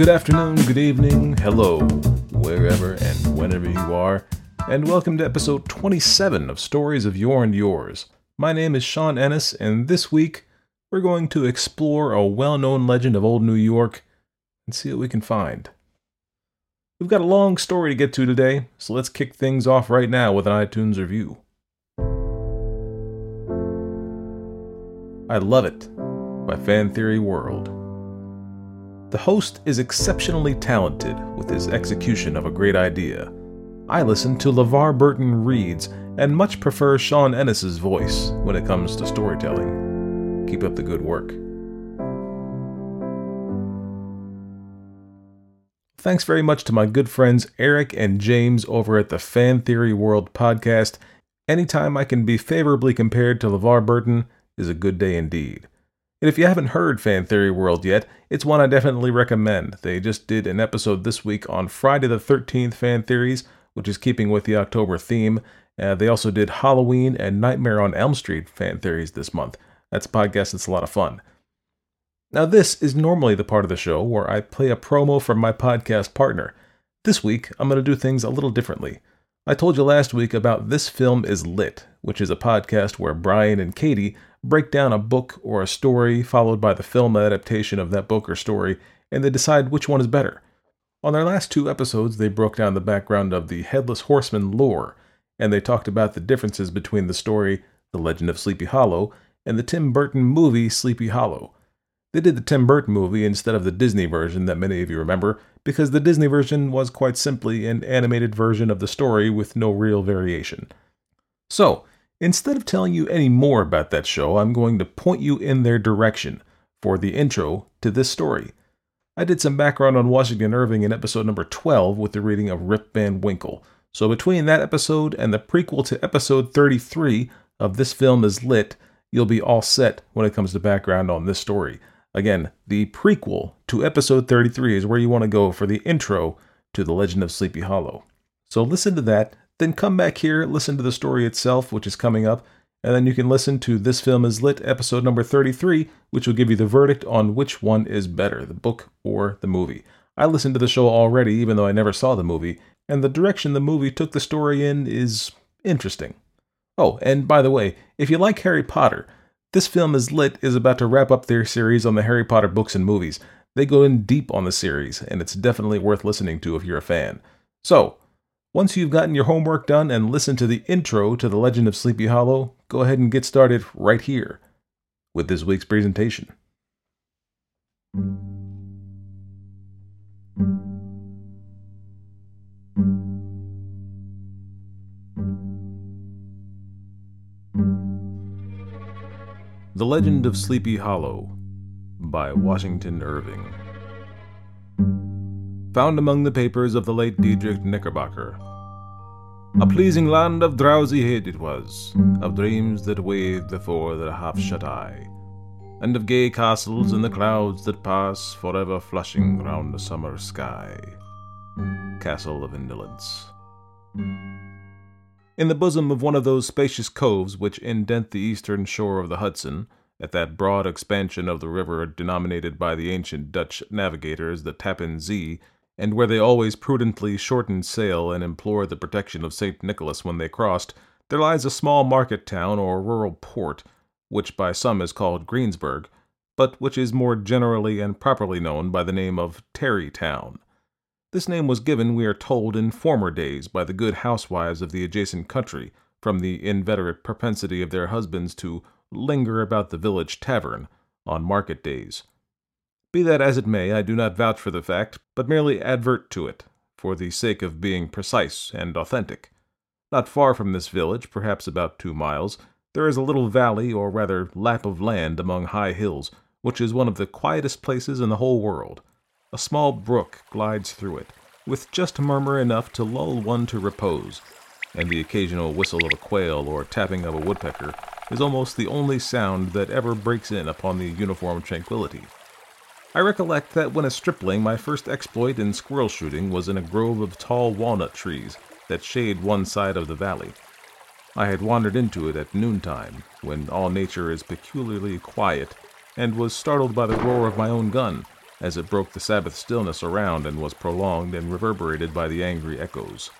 Good afternoon, good evening, hello, wherever and whenever you are, and welcome to episode 27 of Stories of Your and Yours. My name is Sean Ennis, and this week we're going to explore a well known legend of old New York and see what we can find. We've got a long story to get to today, so let's kick things off right now with an iTunes review. I Love It by Fan Theory World. The host is exceptionally talented with his execution of a great idea. I listen to LeVar Burton reads and much prefer Sean Ennis's voice when it comes to storytelling. Keep up the good work. Thanks very much to my good friends Eric and James over at the Fan Theory World podcast. Anytime I can be favorably compared to LeVar Burton is a good day indeed. And if you haven't heard Fan Theory World yet, it's one I definitely recommend. They just did an episode this week on Friday the 13th Fan Theories, which is keeping with the October theme. Uh, they also did Halloween and Nightmare on Elm Street Fan Theories this month. That's a podcast that's a lot of fun. Now, this is normally the part of the show where I play a promo from my podcast partner. This week, I'm going to do things a little differently. I told you last week about This Film is Lit, which is a podcast where Brian and Katie break down a book or a story, followed by the film adaptation of that book or story, and they decide which one is better. On their last two episodes, they broke down the background of the Headless Horseman lore, and they talked about the differences between the story The Legend of Sleepy Hollow and the Tim Burton movie Sleepy Hollow. They did the Tim Burton movie instead of the Disney version that many of you remember, because the Disney version was quite simply an animated version of the story with no real variation. So, Instead of telling you any more about that show, I'm going to point you in their direction for the intro to this story. I did some background on Washington Irving in episode number 12 with the reading of Rip Van Winkle. So between that episode and the prequel to episode 33 of This Film is Lit, you'll be all set when it comes to background on this story. Again, the prequel to episode 33 is where you want to go for the intro to The Legend of Sleepy Hollow. So listen to that then come back here, listen to the story itself, which is coming up, and then you can listen to This Film is Lit, episode number 33, which will give you the verdict on which one is better, the book or the movie. I listened to the show already, even though I never saw the movie, and the direction the movie took the story in is interesting. Oh, and by the way, if you like Harry Potter, This Film is Lit is about to wrap up their series on the Harry Potter books and movies. They go in deep on the series, and it's definitely worth listening to if you're a fan. So, once you've gotten your homework done and listened to the intro to The Legend of Sleepy Hollow, go ahead and get started right here with this week's presentation. The Legend of Sleepy Hollow by Washington Irving found among the papers of the late Diedrich Knickerbocker. A pleasing land of drowsy head it was, of dreams that waved before their half shut eye, and of gay castles in the clouds that pass forever flushing round the summer sky. Castle of Indolence. In the bosom of one of those spacious coves which indent the eastern shore of the Hudson, at that broad expansion of the river denominated by the ancient Dutch navigators the Tappan Zee, and where they always prudently shortened sail and implored the protection of St. Nicholas when they crossed, there lies a small market town or rural port, which by some is called Greensburgh, but which is more generally and properly known by the name of Tarrytown. This name was given, we are told, in former days by the good housewives of the adjacent country, from the inveterate propensity of their husbands to linger about the village tavern on market days. Be that as it may, I do not vouch for the fact, but merely advert to it, for the sake of being precise and authentic. Not far from this village, perhaps about two miles, there is a little valley, or rather lap of land among high hills, which is one of the quietest places in the whole world. A small brook glides through it, with just murmur enough to lull one to repose, and the occasional whistle of a quail or tapping of a woodpecker is almost the only sound that ever breaks in upon the uniform tranquillity. I recollect that when a stripling, my first exploit in squirrel shooting was in a grove of tall walnut trees that shade one side of the valley. I had wandered into it at noontime, when all nature is peculiarly quiet, and was startled by the roar of my own gun, as it broke the Sabbath stillness around and was prolonged and reverberated by the angry echoes.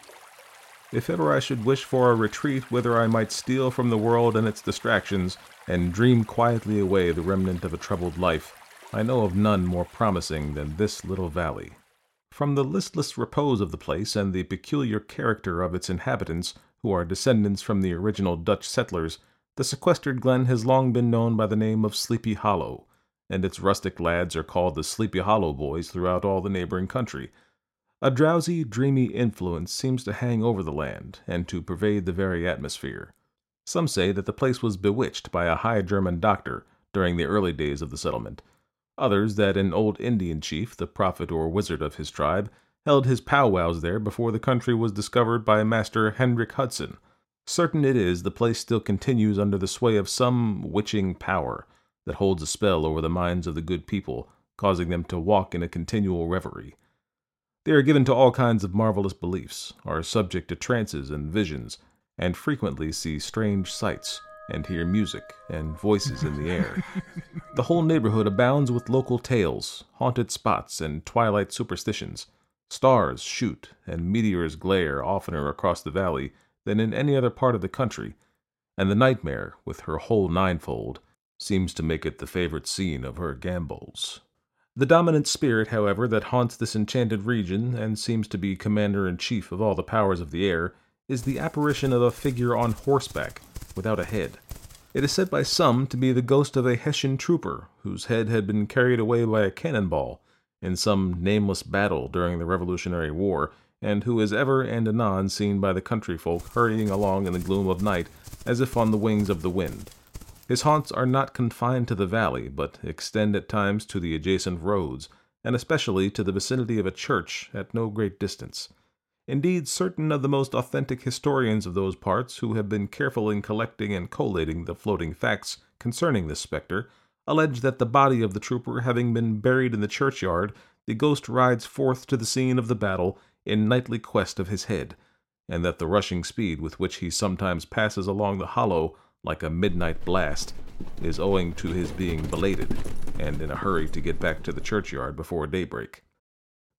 If ever I should wish for a retreat whither I might steal from the world and its distractions, and dream quietly away the remnant of a troubled life, I know of none more promising than this little valley. From the listless repose of the place and the peculiar character of its inhabitants, who are descendants from the original Dutch settlers, the sequestered glen has long been known by the name of Sleepy Hollow, and its rustic lads are called the Sleepy Hollow boys throughout all the neighboring country, a drowsy, dreamy influence seems to hang over the land and to pervade the very atmosphere. Some say that the place was bewitched by a high German doctor during the early days of the settlement. Others that an old Indian chief, the prophet or wizard of his tribe, held his powwows there before the country was discovered by Master Hendrik Hudson. Certain it is the place still continues under the sway of some witching power that holds a spell over the minds of the good people, causing them to walk in a continual reverie. They are given to all kinds of marvelous beliefs, are subject to trances and visions, and frequently see strange sights and hear music and voices in the air. the whole neighborhood abounds with local tales, haunted spots, and twilight superstitions. Stars shoot and meteors glare oftener across the valley than in any other part of the country, and the nightmare, with her whole ninefold, seems to make it the favorite scene of her gambols. The dominant spirit, however, that haunts this enchanted region, and seems to be commander in chief of all the powers of the air, is the apparition of a figure on horseback, without a head. It is said by some to be the ghost of a Hessian trooper, whose head had been carried away by a cannon ball in some nameless battle during the Revolutionary War, and who is ever and anon seen by the country folk hurrying along in the gloom of night as if on the wings of the wind. His haunts are not confined to the valley, but extend at times to the adjacent roads, and especially to the vicinity of a church at no great distance. Indeed, certain of the most authentic historians of those parts, who have been careful in collecting and collating the floating facts concerning this spectre, allege that the body of the trooper having been buried in the churchyard, the ghost rides forth to the scene of the battle in nightly quest of his head, and that the rushing speed with which he sometimes passes along the hollow like a midnight blast, is owing to his being belated and in a hurry to get back to the churchyard before daybreak.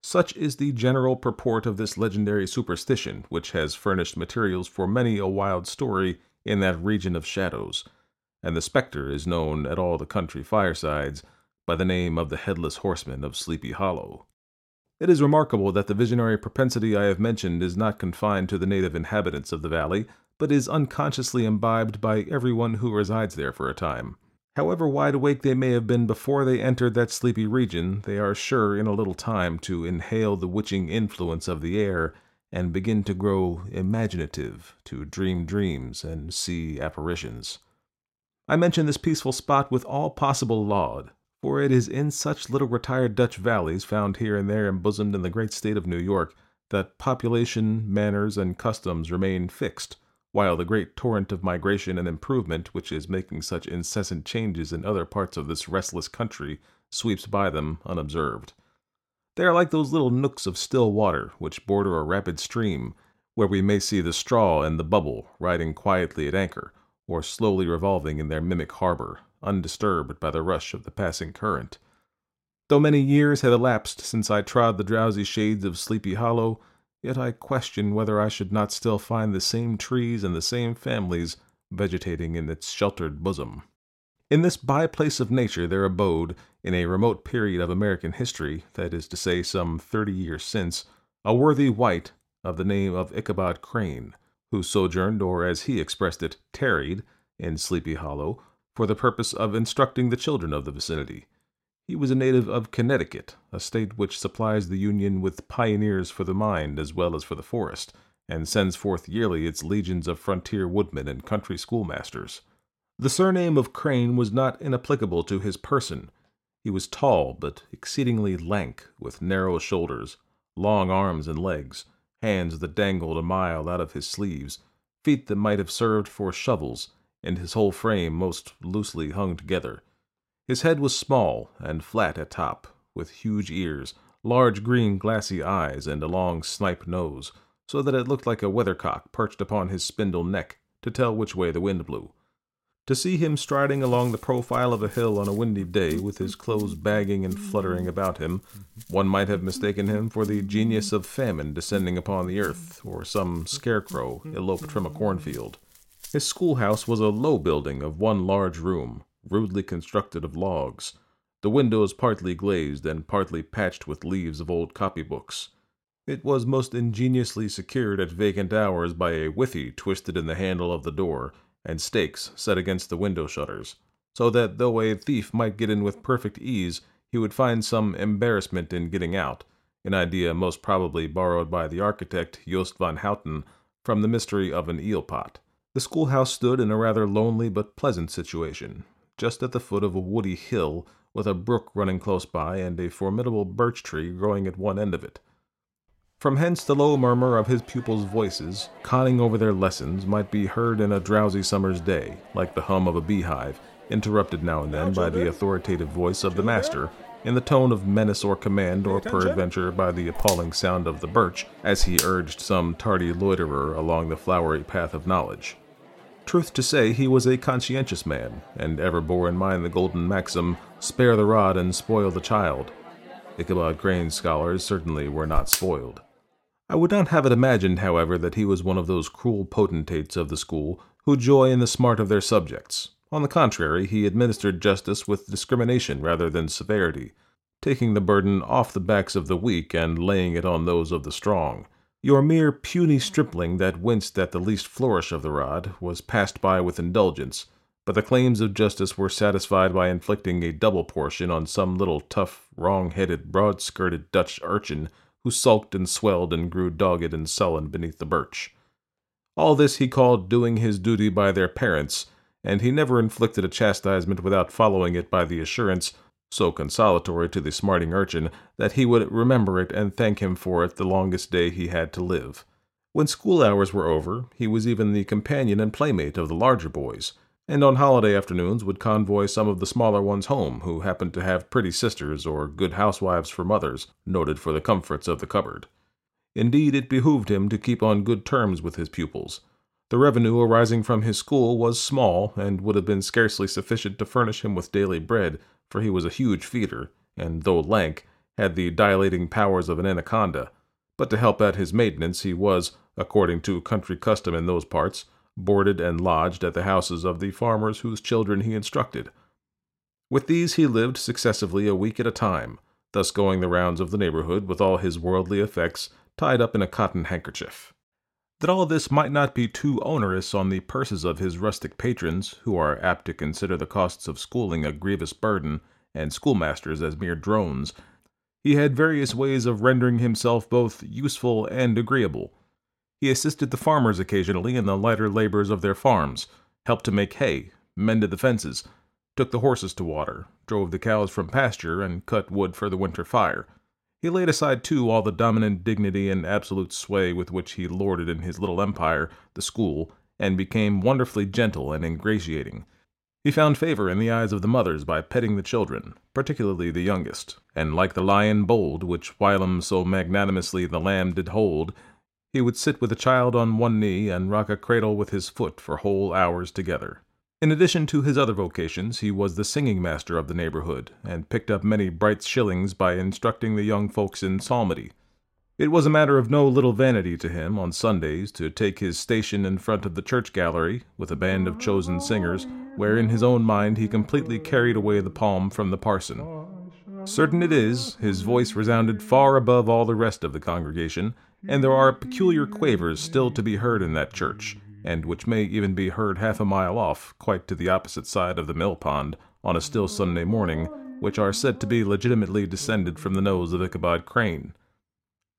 Such is the general purport of this legendary superstition, which has furnished materials for many a wild story in that region of shadows, and the spectre is known at all the country firesides by the name of the Headless Horseman of Sleepy Hollow. It is remarkable that the visionary propensity I have mentioned is not confined to the native inhabitants of the valley, but is unconsciously imbibed by everyone who resides there for a time. However wide awake they may have been before they entered that sleepy region, they are sure in a little time to inhale the witching influence of the air and begin to grow imaginative, to dream dreams and see apparitions. I mention this peaceful spot with all possible laud, for it is in such little retired Dutch valleys found here and there embosomed in the great state of New York that population, manners, and customs remain fixed, while the great torrent of migration and improvement which is making such incessant changes in other parts of this restless country sweeps by them unobserved. They are like those little nooks of still water which border a rapid stream, where we may see the straw and the bubble riding quietly at anchor, or slowly revolving in their mimic harbor, undisturbed by the rush of the passing current. Though many years have elapsed since I trod the drowsy shades of Sleepy Hollow, Yet I question whether I should not still find the same trees and the same families vegetating in its sheltered bosom. In this by place of nature there abode, in a remote period of American history, that is to say, some thirty years since, a worthy wight of the name of Ichabod Crane, who sojourned, or as he expressed it, tarried, in Sleepy Hollow, for the purpose of instructing the children of the vicinity. He was a native of Connecticut, a state which supplies the Union with pioneers for the mind as well as for the forest, and sends forth yearly its legions of frontier woodmen and country schoolmasters. The surname of Crane was not inapplicable to his person. He was tall, but exceedingly lank, with narrow shoulders, long arms and legs, hands that dangled a mile out of his sleeves, feet that might have served for shovels, and his whole frame most loosely hung together his head was small and flat at top, with huge ears, large green glassy eyes, and a long snipe nose, so that it looked like a weathercock perched upon his spindle neck to tell which way the wind blew. To see him striding along the profile of a hill on a windy day, with his clothes bagging and fluttering about him, one might have mistaken him for the genius of famine descending upon the earth, or some scarecrow eloped from a cornfield. His schoolhouse was a low building of one large room, rudely constructed of logs, the windows partly glazed and partly patched with leaves of old copybooks. It was most ingeniously secured at vacant hours by a withy twisted in the handle of the door and stakes set against the window shutters, so that though a thief might get in with perfect ease, he would find some embarrassment in getting out, an idea most probably borrowed by the architect Jost van Houten from the mystery of an eel pot. The schoolhouse stood in a rather lonely but pleasant situation, just at the foot of a woody hill with a brook running close by and a formidable birch tree growing at one end of it. From hence the low murmur of his pupils' voices, conning over their lessons, might be heard in a drowsy summer's day, like the hum of a beehive, interrupted now and then by the authoritative voice of the master, in the tone of menace or command, or peradventure by the appalling sound of the birch, as he urged some tardy loiterer along the flowery path of knowledge. Truth to say, he was a conscientious man, and ever bore in mind the golden maxim, spare the rod and spoil the child. Ichabod Crane's scholars certainly were not spoiled. I would not have it imagined, however, that he was one of those cruel potentates of the school who joy in the smart of their subjects. On the contrary, he administered justice with discrimination rather than severity, taking the burden off the backs of the weak and laying it on those of the strong. Your mere puny stripling that winced at the least flourish of the rod was passed by with indulgence, but the claims of justice were satisfied by inflicting a double portion on some little tough, wrong-headed, broad-skirted Dutch urchin who sulked and swelled and grew dogged and sullen beneath the birch. All this he called doing his duty by their parents, and he never inflicted a chastisement without following it by the assurance, so consolatory to the smarting urchin, that he would remember it and thank him for it the longest day he had to live. When school hours were over, he was even the companion and playmate of the larger boys, and on holiday afternoons would convoy some of the smaller ones home who happened to have pretty sisters or good housewives for mothers, noted for the comforts of the cupboard. Indeed, it behooved him to keep on good terms with his pupils. The revenue arising from his school was small, and would have been scarcely sufficient to furnish him with daily bread, for he was a huge feeder, and though lank, had the dilating powers of an anaconda. But to help out his maintenance, he was, according to country custom in those parts, boarded and lodged at the houses of the farmers whose children he instructed. With these he lived successively a week at a time, thus going the rounds of the neighborhood with all his worldly effects tied up in a cotton handkerchief. That all this might not be too onerous on the purses of his rustic patrons, who are apt to consider the costs of schooling a grievous burden, and schoolmasters as mere drones, he had various ways of rendering himself both useful and agreeable, he assisted the farmers occasionally in the lighter labors of their farms, helped to make hay, mended the fences, took the horses to water, drove the cows from pasture, and cut wood for the winter fire. He laid aside, too, all the dominant dignity and absolute sway with which he lorded in his little empire, the school, and became wonderfully gentle and ingratiating. He found favor in the eyes of the mothers by petting the children, particularly the youngest, and like the lion bold, which whilom so magnanimously the lamb did hold, he would sit with a child on one knee and rock a cradle with his foot for whole hours together. In addition to his other vocations, he was the singing master of the neighborhood, and picked up many bright shillings by instructing the young folks in psalmody. It was a matter of no little vanity to him on Sundays to take his station in front of the church gallery with a band of chosen singers, where in his own mind he completely carried away the palm from the parson. Certain it is, his voice resounded far above all the rest of the congregation, and there are peculiar quavers still to be heard in that church, and which may even be heard half a mile off, quite to the opposite side of the mill pond, on a still Sunday morning, which are said to be legitimately descended from the nose of Ichabod Crane.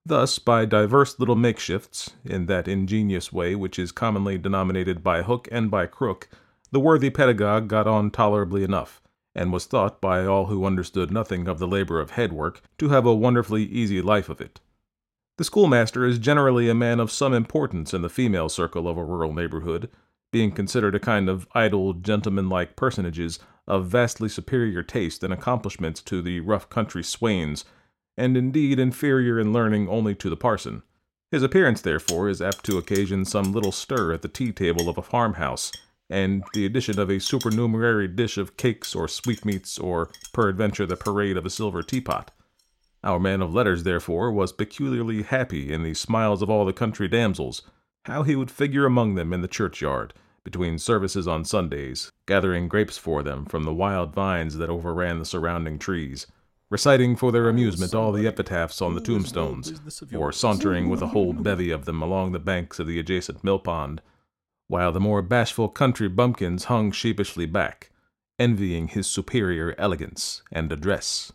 Thus, by divers little makeshifts, in that ingenious way which is commonly denominated by hook and by crook, the worthy pedagogue got on tolerably enough, and was thought by all who understood nothing of the labor of head work to have a wonderfully easy life of it. The schoolmaster is generally a man of some importance in the female circle of a rural neighborhood, being considered a kind of idle, gentlemanlike personages of vastly superior taste and accomplishments to the rough country swains, and indeed inferior in learning only to the parson. His appearance, therefore, is apt to occasion some little stir at the tea table of a farmhouse, and the addition of a supernumerary dish of cakes or sweetmeats, or peradventure the parade of a silver teapot. Our man of letters, therefore, was peculiarly happy in the smiles of all the country damsels, how he would figure among them in the churchyard, between services on Sundays, gathering grapes for them from the wild vines that overran the surrounding trees, reciting for their amusement all the epitaphs on the tombstones, or sauntering with a whole bevy of them along the banks of the adjacent mill pond, while the more bashful country bumpkins hung sheepishly back, envying his superior elegance and address.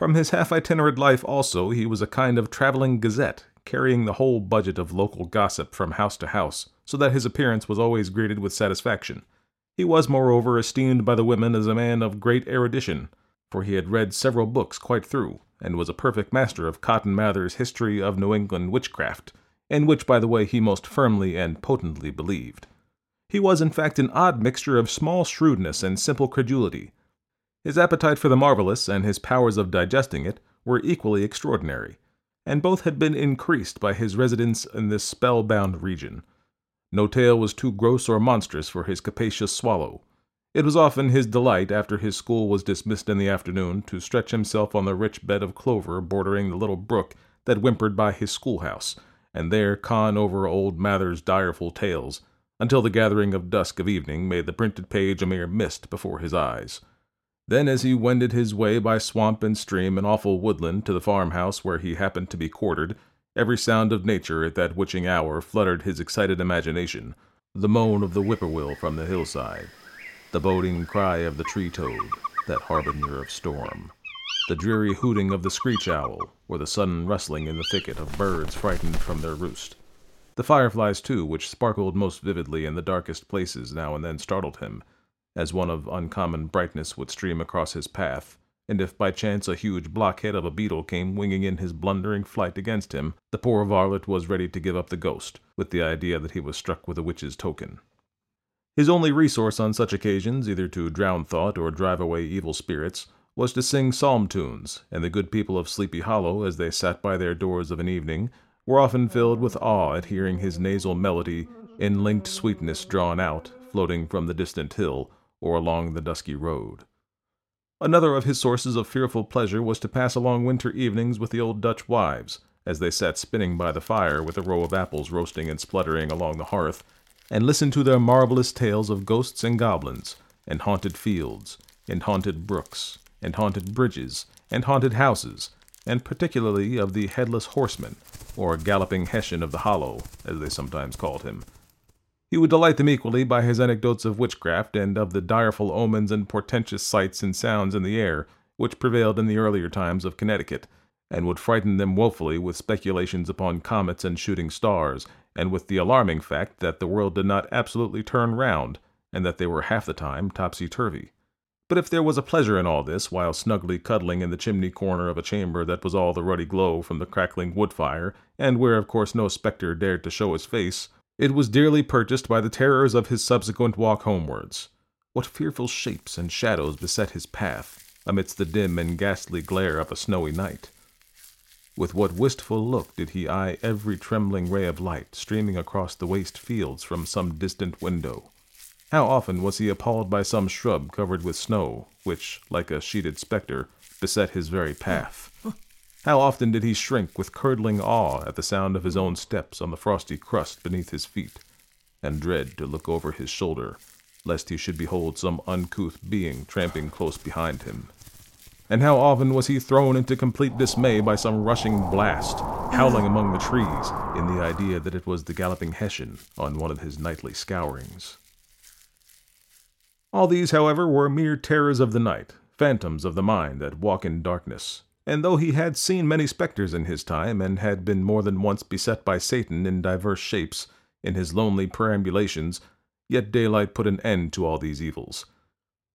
From his half itinerant life, also, he was a kind of traveling gazette, carrying the whole budget of local gossip from house to house, so that his appearance was always greeted with satisfaction. He was, moreover, esteemed by the women as a man of great erudition, for he had read several books quite through, and was a perfect master of Cotton Mather's History of New England Witchcraft, in which, by the way, he most firmly and potently believed. He was, in fact, an odd mixture of small shrewdness and simple credulity, his appetite for the marvelous and his powers of digesting it were equally extraordinary, and both had been increased by his residence in this spell-bound region. No tale was too gross or monstrous for his capacious swallow. It was often his delight, after his school was dismissed in the afternoon, to stretch himself on the rich bed of clover bordering the little brook that whimpered by his schoolhouse, and there con over old Mather's direful tales, until the gathering of dusk of evening made the printed page a mere mist before his eyes. Then, as he wended his way by swamp and stream and awful woodland to the farmhouse where he happened to be quartered, every sound of nature at that witching hour fluttered his excited imagination the moan of the whippoorwill from the hillside, the boding cry of the tree toad, that harbinger of storm, the dreary hooting of the screech owl, or the sudden rustling in the thicket of birds frightened from their roost. The fireflies, too, which sparkled most vividly in the darkest places, now and then startled him as one of uncommon brightness would stream across his path, and if by chance a huge blockhead of a beetle came winging in his blundering flight against him, the poor varlet was ready to give up the ghost, with the idea that he was struck with a witch's token. His only resource on such occasions, either to drown thought or drive away evil spirits, was to sing psalm tunes, and the good people of Sleepy Hollow, as they sat by their doors of an evening, were often filled with awe at hearing his nasal melody in linked sweetness drawn out, floating from the distant hill, or along the dusky road. Another of his sources of fearful pleasure was to pass along winter evenings with the old Dutch wives, as they sat spinning by the fire with a row of apples roasting and spluttering along the hearth, and listen to their marvelous tales of ghosts and goblins, and haunted fields, and haunted brooks, and haunted bridges, and haunted houses, and particularly of the headless horseman, or galloping Hessian of the Hollow, as they sometimes called him, he would delight them equally by his anecdotes of witchcraft and of the direful omens and portentous sights and sounds in the air which prevailed in the earlier times of Connecticut, and would frighten them woefully with speculations upon comets and shooting stars, and with the alarming fact that the world did not absolutely turn round, and that they were half the time topsy-turvy. But if there was a pleasure in all this, while snugly cuddling in the chimney corner of a chamber that was all the ruddy glow from the crackling wood fire, and where of course no spectre dared to show his face, it was dearly purchased by the terrors of his subsequent walk homewards. What fearful shapes and shadows beset his path, amidst the dim and ghastly glare of a snowy night! With what wistful look did he eye every trembling ray of light streaming across the waste fields from some distant window! How often was he appalled by some shrub covered with snow, which, like a sheeted spectre, beset his very path! How often did he shrink with curdling awe at the sound of his own steps on the frosty crust beneath his feet, and dread to look over his shoulder, lest he should behold some uncouth being tramping close behind him. And how often was he thrown into complete dismay by some rushing blast, howling among the trees, in the idea that it was the galloping Hessian on one of his nightly scourings. All these, however, were mere terrors of the night, phantoms of the mind that walk in darkness, and though he had seen many spectres in his time, and had been more than once beset by Satan in divers shapes in his lonely perambulations, yet daylight put an end to all these evils.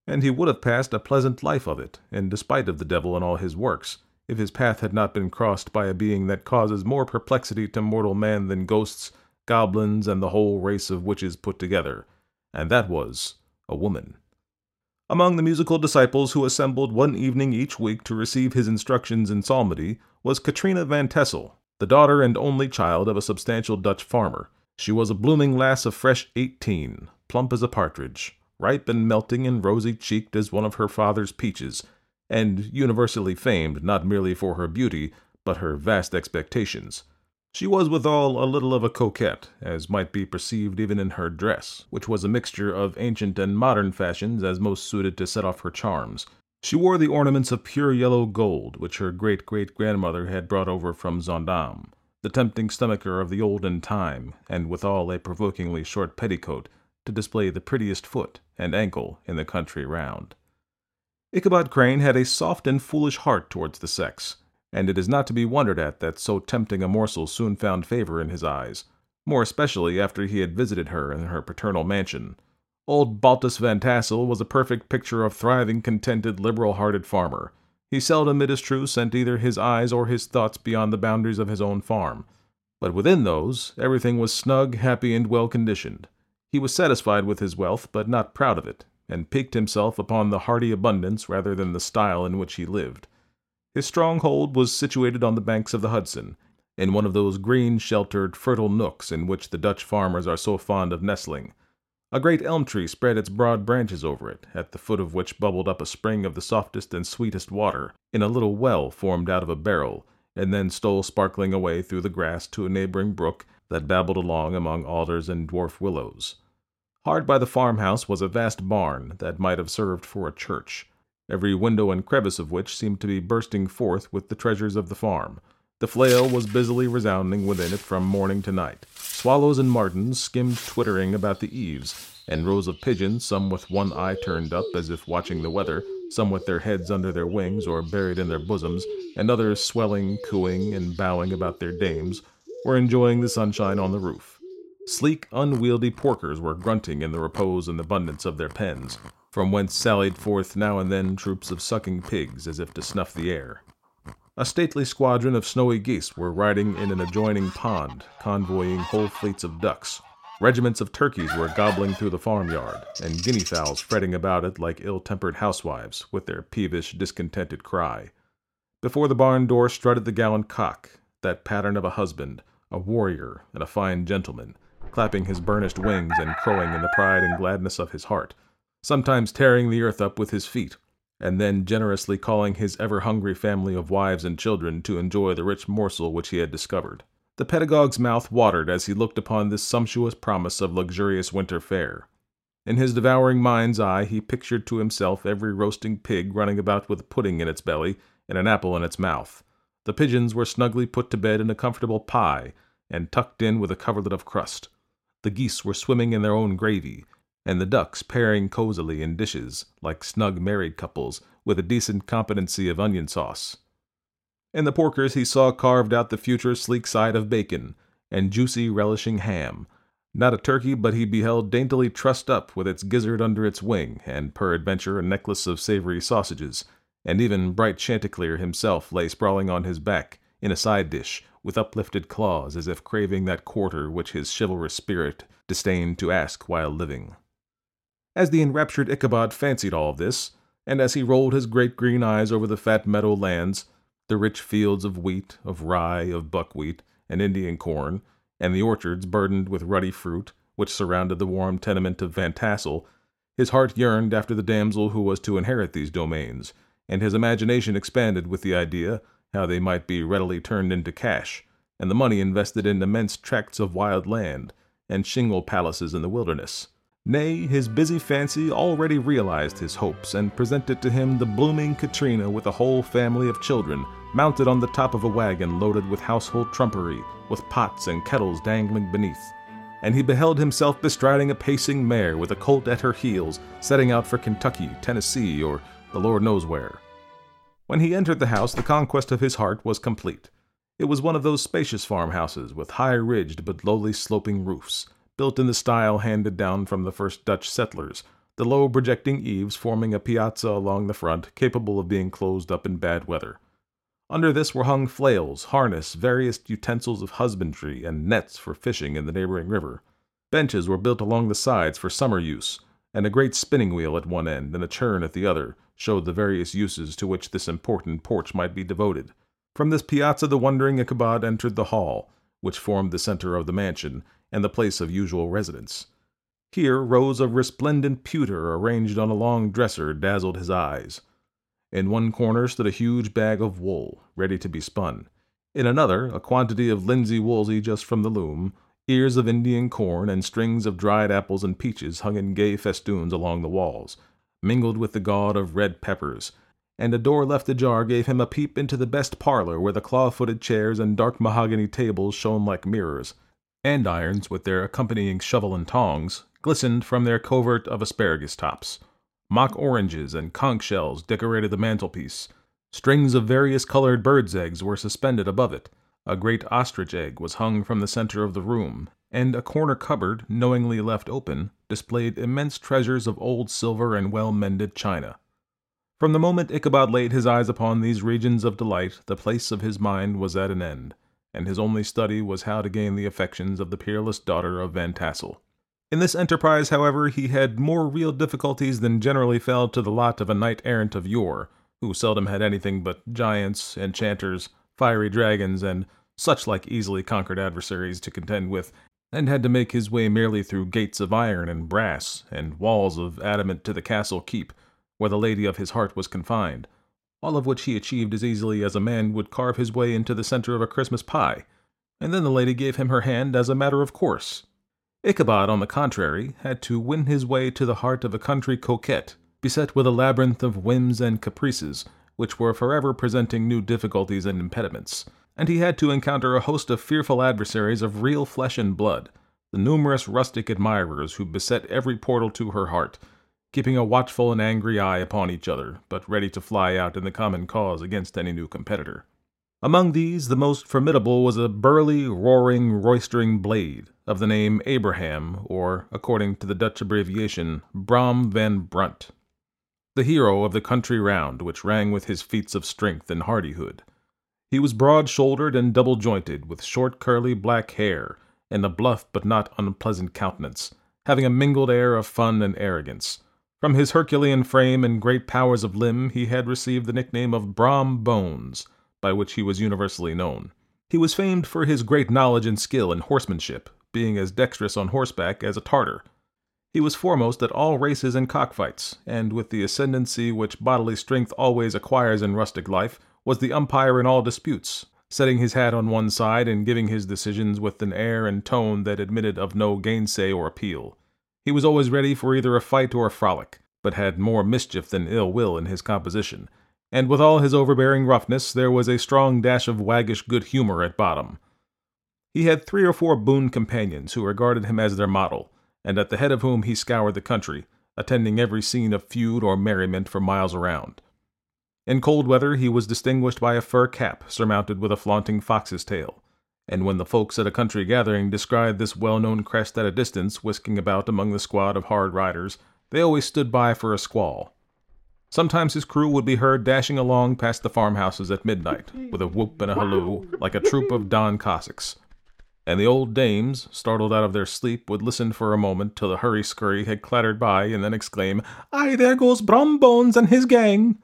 And he would have passed a pleasant life of it, in despite of the devil and all his works, if his path had not been crossed by a being that causes more perplexity to mortal man than ghosts, goblins, and the whole race of witches put together, and that was a woman. Among the musical disciples who assembled one evening each week to receive his instructions in psalmody was Katrina Van Tassel, the daughter and only child of a substantial Dutch farmer. She was a blooming lass of fresh eighteen, plump as a partridge, ripe and melting and rosy cheeked as one of her father's peaches, and universally famed not merely for her beauty, but her vast expectations. She was withal a little of a coquette, as might be perceived even in her dress, which was a mixture of ancient and modern fashions as most suited to set off her charms. She wore the ornaments of pure yellow gold which her great great grandmother had brought over from Zaandam, the tempting stomacher of the olden time, and withal a provokingly short petticoat to display the prettiest foot and ankle in the country round. Ichabod Crane had a soft and foolish heart towards the sex, and it is not to be wondered at that so tempting a morsel soon found favor in his eyes, more especially after he had visited her in her paternal mansion. Old Baltus Van Tassel was a perfect picture of thriving, contented, liberal-hearted farmer. He seldom, it is true, sent either his eyes or his thoughts beyond the boundaries of his own farm, but within those everything was snug, happy, and well conditioned. He was satisfied with his wealth, but not proud of it, and piqued himself upon the hearty abundance rather than the style in which he lived. His stronghold was situated on the banks of the Hudson, in one of those green, sheltered, fertile nooks in which the Dutch farmers are so fond of nestling. A great elm tree spread its broad branches over it, at the foot of which bubbled up a spring of the softest and sweetest water, in a little well formed out of a barrel, and then stole sparkling away through the grass to a neighboring brook that babbled along among alders and dwarf willows. Hard by the farmhouse was a vast barn that might have served for a church, every window and crevice of which seemed to be bursting forth with the treasures of the farm. The flail was busily resounding within it from morning to night. Swallows and martins skimmed twittering about the eaves, and rows of pigeons, some with one eye turned up as if watching the weather, some with their heads under their wings or buried in their bosoms, and others swelling, cooing, and bowing about their dames, were enjoying the sunshine on the roof. Sleek, unwieldy porkers were grunting in the repose and abundance of their pens, from whence sallied forth now and then troops of sucking pigs as if to snuff the air. A stately squadron of snowy geese were riding in an adjoining pond, convoying whole fleets of ducks. Regiments of turkeys were gobbling through the farmyard, and guinea fowls fretting about it like ill tempered housewives, with their peevish, discontented cry. Before the barn door strutted the gallant cock, that pattern of a husband, a warrior, and a fine gentleman, clapping his burnished wings and crowing in the pride and gladness of his heart, sometimes tearing the earth up with his feet, and then generously calling his ever hungry family of wives and children to enjoy the rich morsel which he had discovered. The pedagogue's mouth watered as he looked upon this sumptuous promise of luxurious winter fare. In his devouring mind's eye, he pictured to himself every roasting pig running about with a pudding in its belly and an apple in its mouth. The pigeons were snugly put to bed in a comfortable pie, and tucked in with a coverlet of crust. The geese were swimming in their own gravy, and the ducks pairing cozily in dishes, like snug married couples, with a decent competency of onion sauce. In the porkers he saw carved out the future sleek side of bacon, and juicy relishing ham. Not a turkey, but he beheld daintily trussed up with its gizzard under its wing, and peradventure a necklace of savory sausages, and even bright Chanticleer himself lay sprawling on his back, in a side dish, with uplifted claws as if craving that quarter which his chivalrous spirit disdained to ask while living. As the enraptured Ichabod fancied all this, and as he rolled his great green eyes over the fat meadow lands, the rich fields of wheat, of rye, of buckwheat, and Indian corn, and the orchards burdened with ruddy fruit, which surrounded the warm tenement of Van Tassel, his heart yearned after the damsel who was to inherit these domains, and his imagination expanded with the idea how they might be readily turned into cash, and the money invested in immense tracts of wild land and shingle palaces in the wilderness. Nay, his busy fancy already realized his hopes and presented to him the blooming Katrina with a whole family of children, mounted on the top of a wagon loaded with household trumpery, with pots and kettles dangling beneath. And he beheld himself bestriding a pacing mare with a colt at her heels, setting out for Kentucky, Tennessee, or the Lord knows where. When he entered the house, the conquest of his heart was complete. It was one of those spacious farmhouses with high ridged but lowly sloping roofs, built in the style handed down from the first Dutch settlers, the low projecting eaves forming a piazza along the front capable of being closed up in bad weather. Under this were hung flails, harness, various utensils of husbandry, and nets for fishing in the neighboring river. Benches were built along the sides for summer use, and a great spinning wheel at one end and a churn at the other, showed the various uses to which this important porch might be devoted. From this piazza the wondering Ichabod entered the hall, which formed the center of the mansion and the place of usual residence. Here, rows of resplendent pewter arranged on a long dresser dazzled his eyes. In one corner stood a huge bag of wool, ready to be spun. In another, a quantity of linsey woolsey just from the loom, ears of Indian corn, and strings of dried apples and peaches hung in gay festoons along the walls, mingled with the gaud of red peppers, and a door left ajar gave him a peep into the best parlor where the claw footed chairs and dark mahogany tables shone like mirrors. Andirons, with their accompanying shovel and tongs, glistened from their covert of asparagus tops. Mock oranges and conch shells decorated the mantelpiece. Strings of various colored birds' eggs were suspended above it. A great ostrich egg was hung from the center of the room, and a corner cupboard, knowingly left open, displayed immense treasures of old silver and well mended china. From the moment Ichabod laid his eyes upon these regions of delight, the place of his mind was at an end, and his only study was how to gain the affections of the peerless daughter of Van Tassel. In this enterprise, however, he had more real difficulties than generally fell to the lot of a knight errant of yore, who seldom had anything but giants, enchanters, fiery dragons, and such like easily conquered adversaries to contend with, and had to make his way merely through gates of iron and brass, and walls of adamant to the castle keep, where the lady of his heart was confined, all of which he achieved as easily as a man would carve his way into the center of a Christmas pie, and then the lady gave him her hand as a matter of course. Ichabod, on the contrary, had to win his way to the heart of a country coquette, beset with a labyrinth of whims and caprices, which were forever presenting new difficulties and impediments, and he had to encounter a host of fearful adversaries of real flesh and blood, the numerous rustic admirers who beset every portal to her heart, keeping a watchful and angry eye upon each other, but ready to fly out in the common cause against any new competitor. Among these, the most formidable was a burly, roaring, roistering blade of the name Abraham, or, according to the Dutch abbreviation, Brom van Brunt, the hero of the country round, which rang with his feats of strength and hardihood. He was broad shouldered and double jointed, with short curly black hair, and a bluff but not unpleasant countenance, having a mingled air of fun and arrogance. From his Herculean frame and great powers of limb, he had received the nickname of Brom Bones, by which he was universally known. He was famed for his great knowledge and skill in horsemanship, being as dexterous on horseback as a Tartar. He was foremost at all races and cockfights, and with the ascendancy which bodily strength always acquires in rustic life, was the umpire in all disputes, setting his hat on one side and giving his decisions with an air and tone that admitted of no gainsay or appeal. He was always ready for either a fight or a frolic, but had more mischief than ill will in his composition, and with all his overbearing roughness, there was a strong dash of waggish good humor at bottom. He had three or four boon companions who regarded him as their model, and at the head of whom he scoured the country, attending every scene of feud or merriment for miles around. In cold weather, he was distinguished by a fur cap surmounted with a flaunting fox's tail, and when the folks at a country gathering descried this well known crest at a distance whisking about among the squad of hard riders, they always stood by for a squall. Sometimes his crew would be heard dashing along past the farmhouses at midnight, with a whoop and a halloo, like a troop of Don Cossacks. And the old dames, startled out of their sleep, would listen for a moment till the hurry scurry had clattered by, and then exclaim, Aye, there goes Brom Bones and his gang!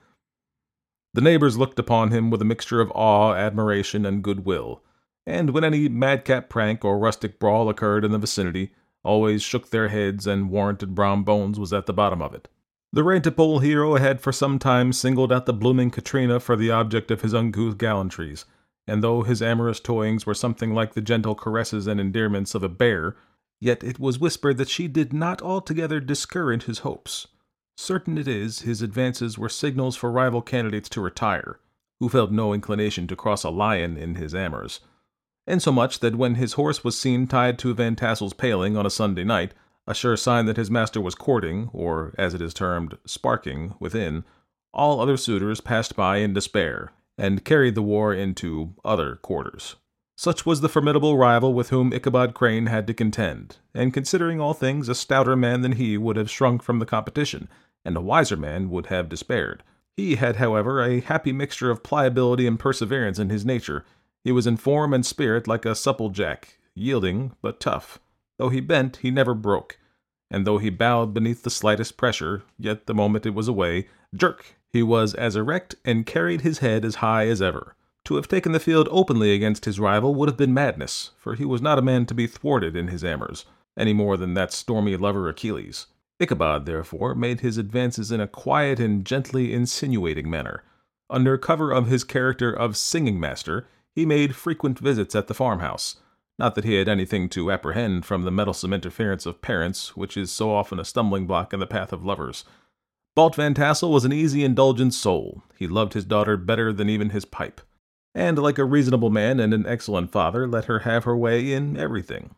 The neighbors looked upon him with a mixture of awe, admiration, and goodwill and when any madcap prank or rustic brawl occurred in the vicinity, always shook their heads and warranted Brom Bones was at the bottom of it. The Rantipole hero had for some time singled out the blooming Katrina for the object of his uncouth gallantries, and though his amorous toyings were something like the gentle caresses and endearments of a bear, yet it was whispered that she did not altogether discourage his hopes. Certain it is, his advances were signals for rival candidates to retire, who felt no inclination to cross a lion in his amours insomuch that when his horse was seen tied to Van Tassel's paling on a Sunday night, a sure sign that his master was courting, or as it is termed, sparking, within, all other suitors passed by in despair, and carried the war into other quarters. Such was the formidable rival with whom Ichabod Crane had to contend, and considering all things, a stouter man than he would have shrunk from the competition, and a wiser man would have despaired. He had, however, a happy mixture of pliability and perseverance in his nature, he was in form and spirit like a supple jack, yielding but tough. Though he bent, he never broke, and though he bowed beneath the slightest pressure, yet the moment it was away, jerk, he was as erect and carried his head as high as ever. To have taken the field openly against his rival would have been madness, for he was not a man to be thwarted in his amours, any more than that stormy lover Achilles. Ichabod, therefore, made his advances in a quiet and gently insinuating manner. Under cover of his character of singing master, he made frequent visits at the farmhouse. Not that he had anything to apprehend from the meddlesome interference of parents, which is so often a stumbling block in the path of lovers. Balt Van Tassel was an easy, indulgent soul. He loved his daughter better than even his pipe. And, like a reasonable man and an excellent father, let her have her way in everything.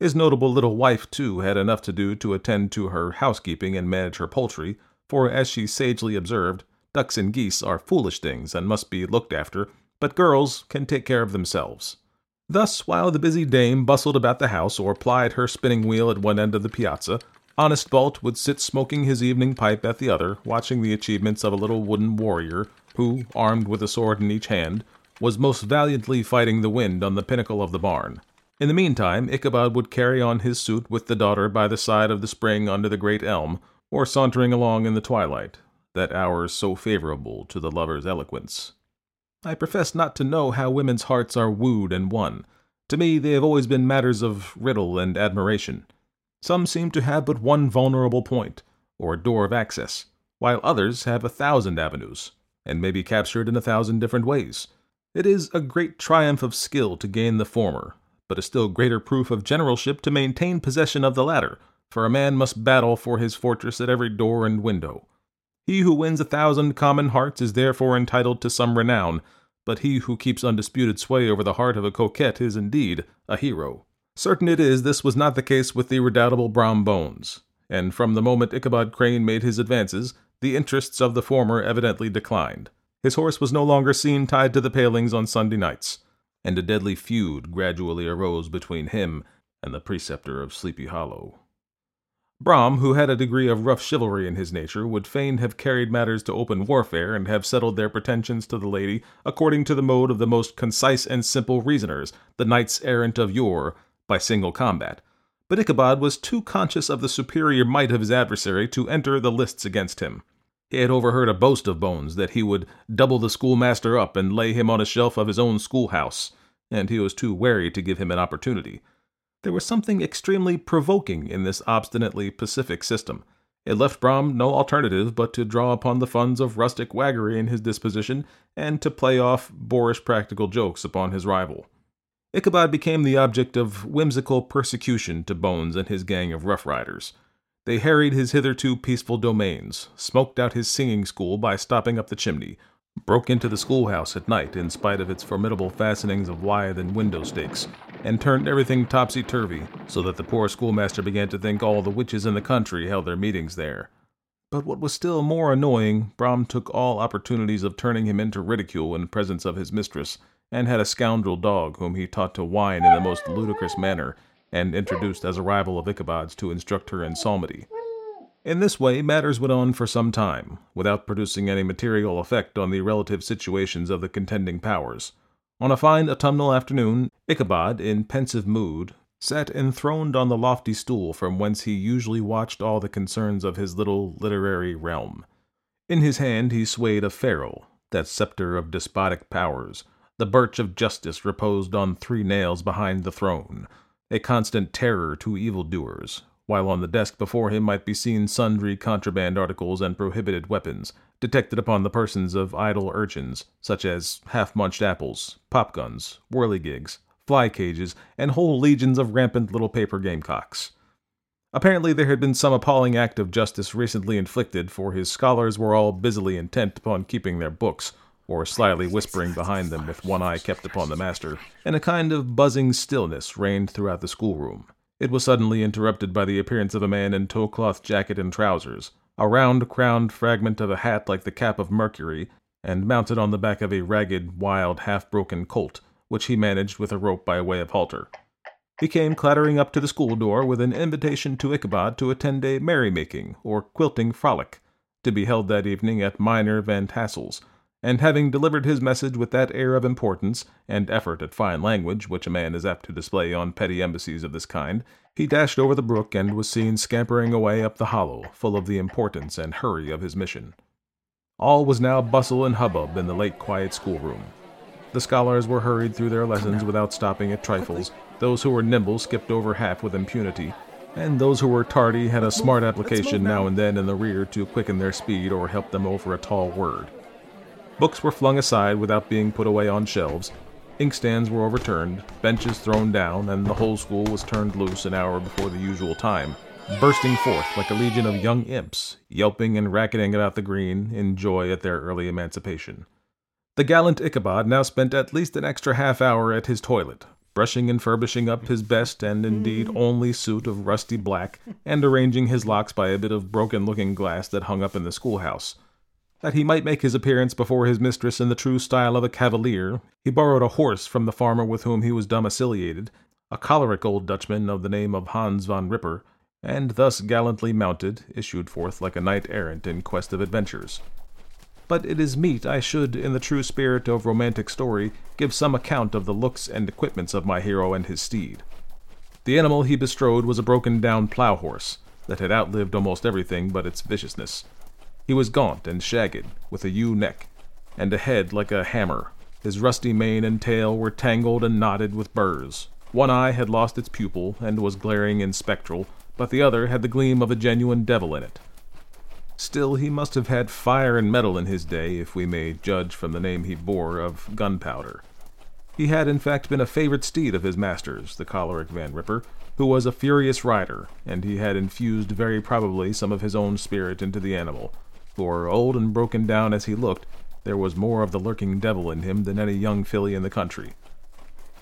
His notable little wife, too, had enough to do to attend to her housekeeping and manage her poultry, for, as she sagely observed, ducks and geese are foolish things and must be looked after, but girls can take care of themselves. Thus, while the busy dame bustled about the house or plied her spinning wheel at one end of the piazza, Honest Balt would sit smoking his evening pipe at the other, watching the achievements of a little wooden warrior who, armed with a sword in each hand, was most valiantly fighting the wind on the pinnacle of the barn. In the meantime, Ichabod would carry on his suit with the daughter by the side of the spring under the great elm, or sauntering along in the twilight, that hour so favorable to the lover's eloquence. I profess not to know how women's hearts are wooed and won. To me, they have always been matters of riddle and admiration. Some seem to have but one vulnerable point, or door of access, while others have a thousand avenues, and may be captured in a thousand different ways. It is a great triumph of skill to gain the former, but a still greater proof of generalship to maintain possession of the latter, for a man must battle for his fortress at every door and window. He who wins a thousand common hearts is therefore entitled to some renown, but he who keeps undisputed sway over the heart of a coquette is indeed a hero. Certain it is this was not the case with the redoubtable Brom Bones, and from the moment Ichabod Crane made his advances, the interests of the former evidently declined. His horse was no longer seen tied to the palings on Sunday nights, and a deadly feud gradually arose between him and the preceptor of Sleepy Hollow. Brom, who had a degree of rough chivalry in his nature, would fain have carried matters to open warfare and have settled their pretensions to the lady according to the mode of the most concise and simple reasoners, the knights errant of yore, by single combat, but Ichabod was too conscious of the superior might of his adversary to enter the lists against him. He had overheard a boast of Bones that he would double the schoolmaster up and lay him on a shelf of his own schoolhouse, and he was too wary to give him an opportunity. There was something extremely provoking in this obstinately pacific system. It left Brom no alternative but to draw upon the funds of rustic waggery in his disposition and to play off boorish practical jokes upon his rival. Ichabod became the object of whimsical persecution to Bones and his gang of rough riders. They harried his hitherto peaceful domains, smoked out his singing school by stopping up the chimney, broke into the schoolhouse at night in spite of its formidable fastenings of withe and window stakes, and turned everything topsy turvy, so that the poor schoolmaster began to think all the witches in the country held their meetings there. But what was still more annoying, Brom took all opportunities of turning him into ridicule in presence of his mistress, and had a scoundrel dog whom he taught to whine in the most ludicrous manner, and introduced as a rival of Ichabod's to instruct her in psalmody. In this way matters went on for some time, without producing any material effect on the relative situations of the contending powers. On a fine autumnal afternoon, Ichabod, in pensive mood, sat enthroned on the lofty stool from whence he usually watched all the concerns of his little literary realm. In his hand he swayed a ferule, that sceptre of despotic powers, the birch of justice reposed on three nails behind the throne, a constant terror to evildoers, while on the desk before him might be seen sundry contraband articles and prohibited weapons, detected upon the persons of idle urchins, such as half-munched apples, pop-guns, whirligigs, fly-cages, and whole legions of rampant little paper gamecocks. Apparently there had been some appalling act of justice recently inflicted, for his scholars were all busily intent upon keeping their books, or slyly whispering behind them with one eye kept upon the master, and a kind of buzzing stillness reigned throughout the schoolroom. It was suddenly interrupted by the appearance of a man in tow-cloth jacket and trousers, a round-crowned fragment of a hat like the cap of Mercury, and mounted on the back of a ragged, wild, half-broken colt, which he managed with a rope by way of halter. He came clattering up to the school door with an invitation to Ichabod to attend a merrymaking or quilting frolic, to be held that evening at Mynheer Van Tassel's, and having delivered his message with that air of importance and effort at fine language which a man is apt to display on petty embassies of this kind, he dashed over the brook and was seen scampering away up the hollow, full of the importance and hurry of his mission. All was now bustle and hubbub in the late quiet schoolroom. The scholars were hurried through their lessons without stopping at trifles, those who were nimble skipped over half with impunity, and those who were tardy had a smart application now and then in the rear to quicken their speed or help them over a tall word. Books were flung aside without being put away on shelves, inkstands were overturned, benches thrown down, and the whole school was turned loose an hour before the usual time, bursting forth like a legion of young imps, yelping and racketing about the green in joy at their early emancipation. The gallant Ichabod now spent at least an extra half hour at his toilet, brushing and furbishing up his best and indeed mm. only suit of rusty black, and arranging his locks by a bit of broken looking glass that hung up in the schoolhouse. That he might make his appearance before his mistress in the true style of a cavalier, he borrowed a horse from the farmer with whom he was domiciliated, a choleric old Dutchman of the name of Hans Van Ripper, and thus gallantly mounted, issued forth like a knight errant in quest of adventures. But it is meet I should, in the true spirit of romantic story, give some account of the looks and equipments of my hero and his steed. The animal he bestrode was a broken down plough horse that had outlived almost everything but its viciousness. He was gaunt and shagged, with a ewe neck, and a head like a hammer. His rusty mane and tail were tangled and knotted with burrs. One eye had lost its pupil and was glaring and spectral, but the other had the gleam of a genuine devil in it. Still, he must have had fire and metal in his day, if we may judge from the name he bore of gunpowder. He had in fact been a favorite steed of his master's, the choleric Van Ripper, who was a furious rider, and he had infused very probably some of his own spirit into the animal, for, old and broken down as he looked, there was more of the lurking devil in him than any young filly in the country.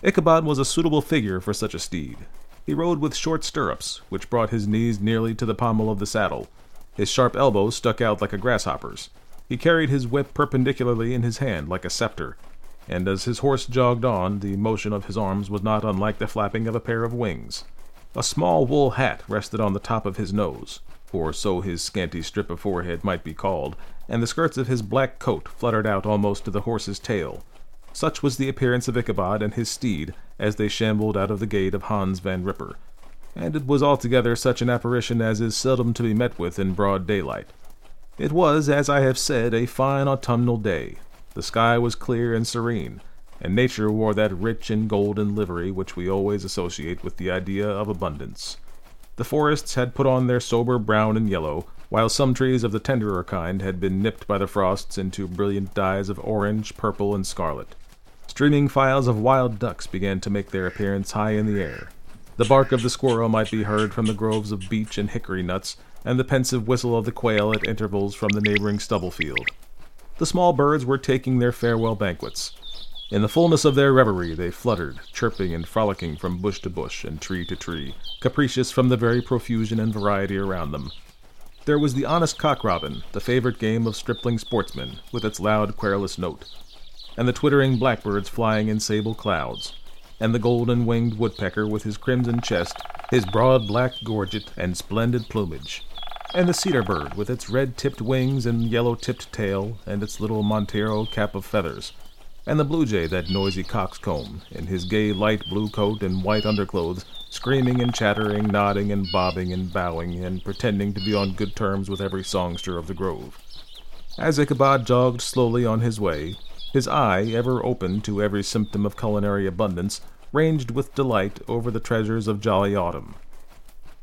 Ichabod was a suitable figure for such a steed, he rode with short stirrups, which brought his knees nearly to the pommel of the saddle. His sharp elbows stuck out like a grasshopper's. He carried his whip perpendicularly in his hand like a scepter, and as his horse jogged on, the motion of his arms was not unlike the flapping of a pair of wings. A small wool hat rested on the top of his nose, for so his scanty strip of forehead might be called, and the skirts of his black coat fluttered out almost to the horse's tail. Such was the appearance of Ichabod and his steed as they shambled out of the gate of Hans Van Ripper, and it was altogether such an apparition as is seldom to be met with in broad daylight. It was, as I have said, a fine autumnal day. The sky was clear and serene, and nature wore that rich and golden livery which we always associate with the idea of abundance. The forests had put on their sober brown and yellow, while some trees of the tenderer kind had been nipped by the frosts into brilliant dyes of orange, purple, and scarlet. Streaming files of wild ducks began to make their appearance high in the air. The bark of the squirrel might be heard from the groves of beech and hickory nuts, and the pensive whistle of the quail at intervals from the neighboring stubble field. The small birds were taking their farewell banquets. In the fullness of their reverie they fluttered, chirping and frolicking from bush to bush and tree to tree, capricious from the very profusion and variety around them. There was the honest cock robin, the favorite game of stripling sportsmen, with its loud querulous note and the twittering blackbirds flying in sable clouds, and the golden winged woodpecker with his crimson chest, his broad black gorget, and splendid plumage, and the cedar bird with its red tipped wings and yellow tipped tail, and its little monteiro cap of feathers, and the blue jay, that noisy coxcomb, in his gay light blue coat and white underclothes, screaming and chattering, nodding and bobbing and bowing, and pretending to be on good terms with every songster of the grove. As Ichabod jogged slowly on his way, his eye, ever open to every symptom of culinary abundance, ranged with delight over the treasures of jolly autumn.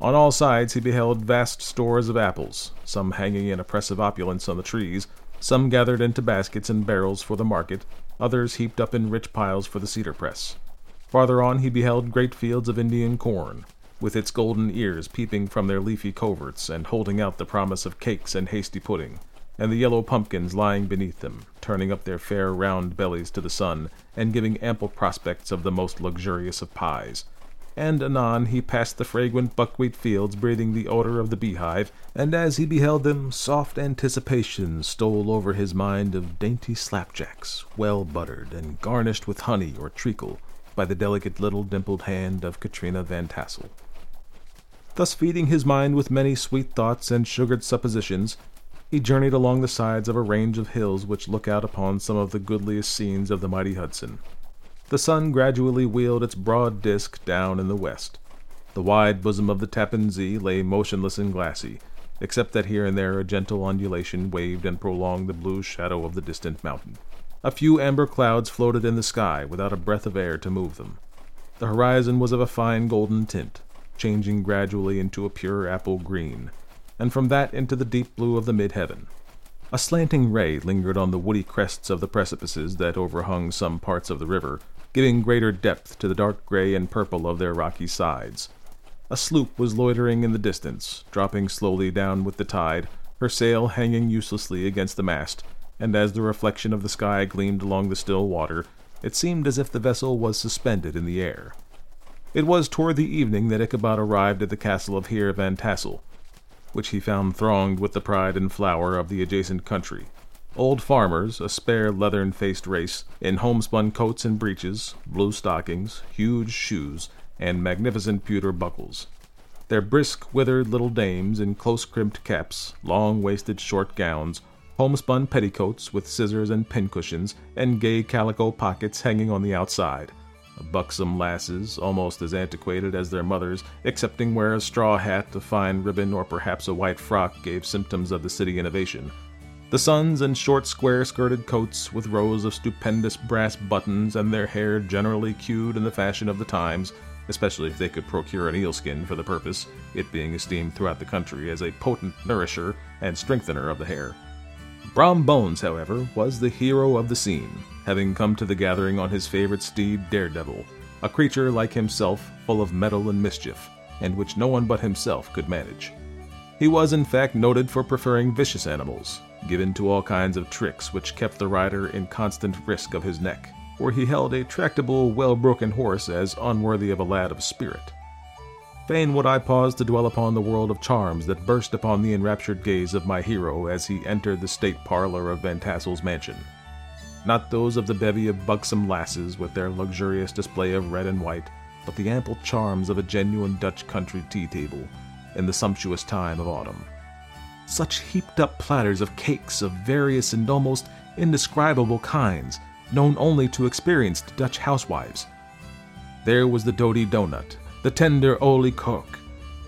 On all sides he beheld vast stores of apples, some hanging in oppressive opulence on the trees, some gathered into baskets and barrels for the market, others heaped up in rich piles for the cedar press. Farther on he beheld great fields of Indian corn, with its golden ears peeping from their leafy coverts and holding out the promise of cakes and hasty pudding and the yellow pumpkins lying beneath them, turning up their fair round bellies to the sun, and giving ample prospects of the most luxurious of pies. And anon he passed the fragrant buckwheat fields breathing the odor of the beehive, and as he beheld them, soft anticipation stole over his mind of dainty slapjacks, well buttered and garnished with honey or treacle by the delicate little dimpled hand of Katrina Van Tassel. Thus feeding his mind with many sweet thoughts and sugared suppositions, he journeyed along the sides of a range of hills which look out upon some of the goodliest scenes of the mighty Hudson. The sun gradually wheeled its broad disk down in the west. The wide bosom of the Tappan Zee lay motionless and glassy, except that here and there a gentle undulation waved and prolonged the blue shadow of the distant mountain. A few amber clouds floated in the sky without a breath of air to move them. The horizon was of a fine golden tint. changing gradually into a pure apple green, and from that into the deep blue of the mid heaven. A slanting ray lingered on the woody crests of the precipices that overhung some parts of the river, giving greater depth to the dark gray and purple of their rocky sides. A sloop was loitering in the distance, dropping slowly down with the tide, her sail hanging uselessly against the mast, and as the reflection of the sky gleamed along the still water, it seemed as if the vessel was suspended in the air. It was toward the evening that Ichabod arrived at the castle of Heer Van Tassel, which he found thronged with the pride and flower of the adjacent country. Old farmers, a spare leathern faced race, in homespun coats and breeches, blue stockings, huge shoes, and magnificent pewter buckles. Their brisk, withered little dames in close crimped caps, long waisted short gowns, homespun petticoats with scissors and pincushions, and gay calico pockets hanging on the outside. Buxom lasses, almost as antiquated as their mothers, excepting where a straw hat, a fine ribbon, or perhaps a white frock gave symptoms of the city innovation. The sons in short square skirted coats with rows of stupendous brass buttons and their hair generally queued in the fashion of the times, especially if they could procure an eelskin for the purpose, it being esteemed throughout the country as a potent nourisher and strengthener of the hair. Brom Bones, however, was the hero of the scene, having come to the gathering on his favorite steed, Daredevil, a creature like himself, full of mettle and mischief, and which no one but himself could manage. He was, in fact, noted for preferring vicious animals, given to all kinds of tricks which kept the rider in constant risk of his neck, for he held a tractable, well broken horse as unworthy of a lad of spirit. Fain would I pause to dwell upon the world of charms that burst upon the enraptured gaze of my hero as he entered the state parlor of Van Tassel's mansion. Not those of the bevy of buxom lasses with their luxurious display of red and white, but the ample charms of a genuine Dutch country tea table in the sumptuous time of autumn. Such heaped up platters of cakes of various and almost indescribable kinds, known only to experienced Dutch housewives. There was the doughty doughnut, the tender olie koek,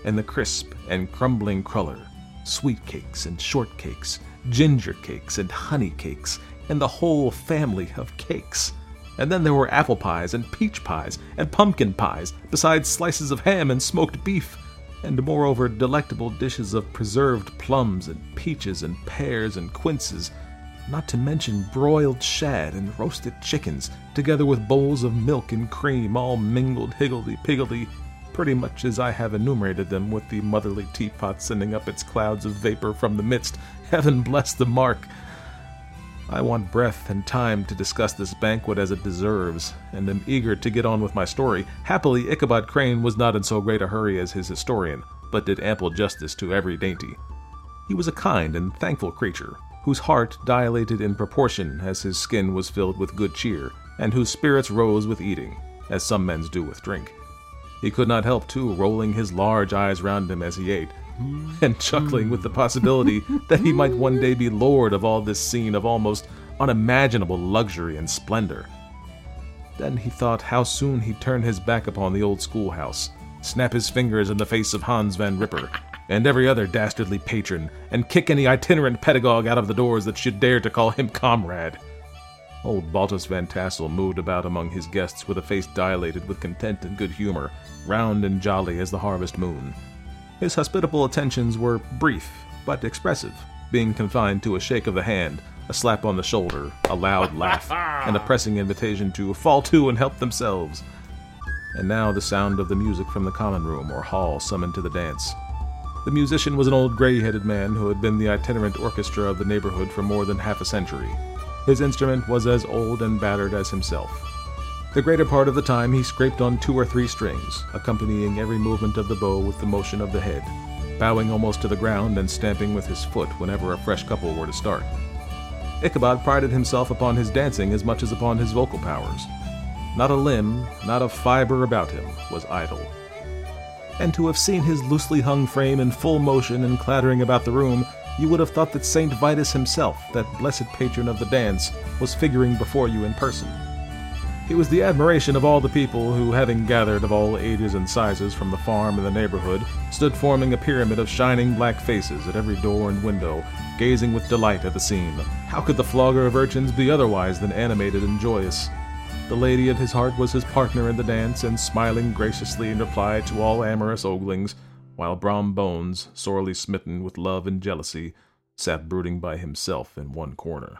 and the crisp and crumbling cruller, sweet cakes and short cakes, ginger cakes and honey cakes, and the whole family of cakes. And then there were apple pies and peach pies and pumpkin pies, besides slices of ham and smoked beef, and moreover delectable dishes of preserved plums and peaches and pears and quinces, not to mention broiled shad and roasted chickens, together with bowls of milk and cream, all mingled higgledy-piggledy pretty much as I have enumerated them, with the motherly teapot sending up its clouds of vapor from the midst. Heaven bless the mark! I want breath and time to discuss this banquet as it deserves, and am eager to get on with my story. Happily, Ichabod Crane was not in so great a hurry as his historian, but did ample justice to every dainty. He was a kind and thankful creature, whose heart dilated in proportion as his skin was filled with good cheer, and whose spirits rose with eating, as some men's do with drink. He could not help, too, rolling his large eyes round him as he ate, and chuckling with the possibility that he might one day be lord of all this scene of almost unimaginable luxury and splendor. Then he thought how soon he'd turn his back upon the old schoolhouse, snap his fingers in the face of Hans Van Ripper, and every other dastardly patron, and kick any itinerant pedagogue out of the doors that should dare to call him comrade. Old Baltus Van Tassel moved about among his guests with a face dilated with content and good humor, round and jolly as the harvest moon. His hospitable attentions were brief, but expressive, being confined to a shake of the hand, a slap on the shoulder, a loud laugh, and a pressing invitation to fall to and help themselves. And now the sound of the music from the common room or hall summoned to the dance. The musician was an old gray headed man who had been the itinerant orchestra of the neighborhood for more than half a century. His instrument was as old and battered as himself. The greater part of the time he scraped on two or three strings, accompanying every movement of the bow with the motion of the head, bowing almost to the ground and stamping with his foot whenever a fresh couple were to start. Ichabod prided himself upon his dancing as much as upon his vocal powers. Not a limb, not a fiber about him was idle. And to have seen his loosely hung frame in full motion and clattering about the room you would have thought that St. Vitus himself, that blessed patron of the dance, was figuring before you in person. He was the admiration of all the people who, having gathered of all ages and sizes from the farm and the neighborhood, stood forming a pyramid of shining black faces at every door and window, gazing with delight at the scene. How could the flogger of urchins be otherwise than animated and joyous? The lady of his heart was his partner in the dance, and smiling graciously in reply to all amorous oglings, while Brom Bones, sorely smitten with love and jealousy, sat brooding by himself in one corner.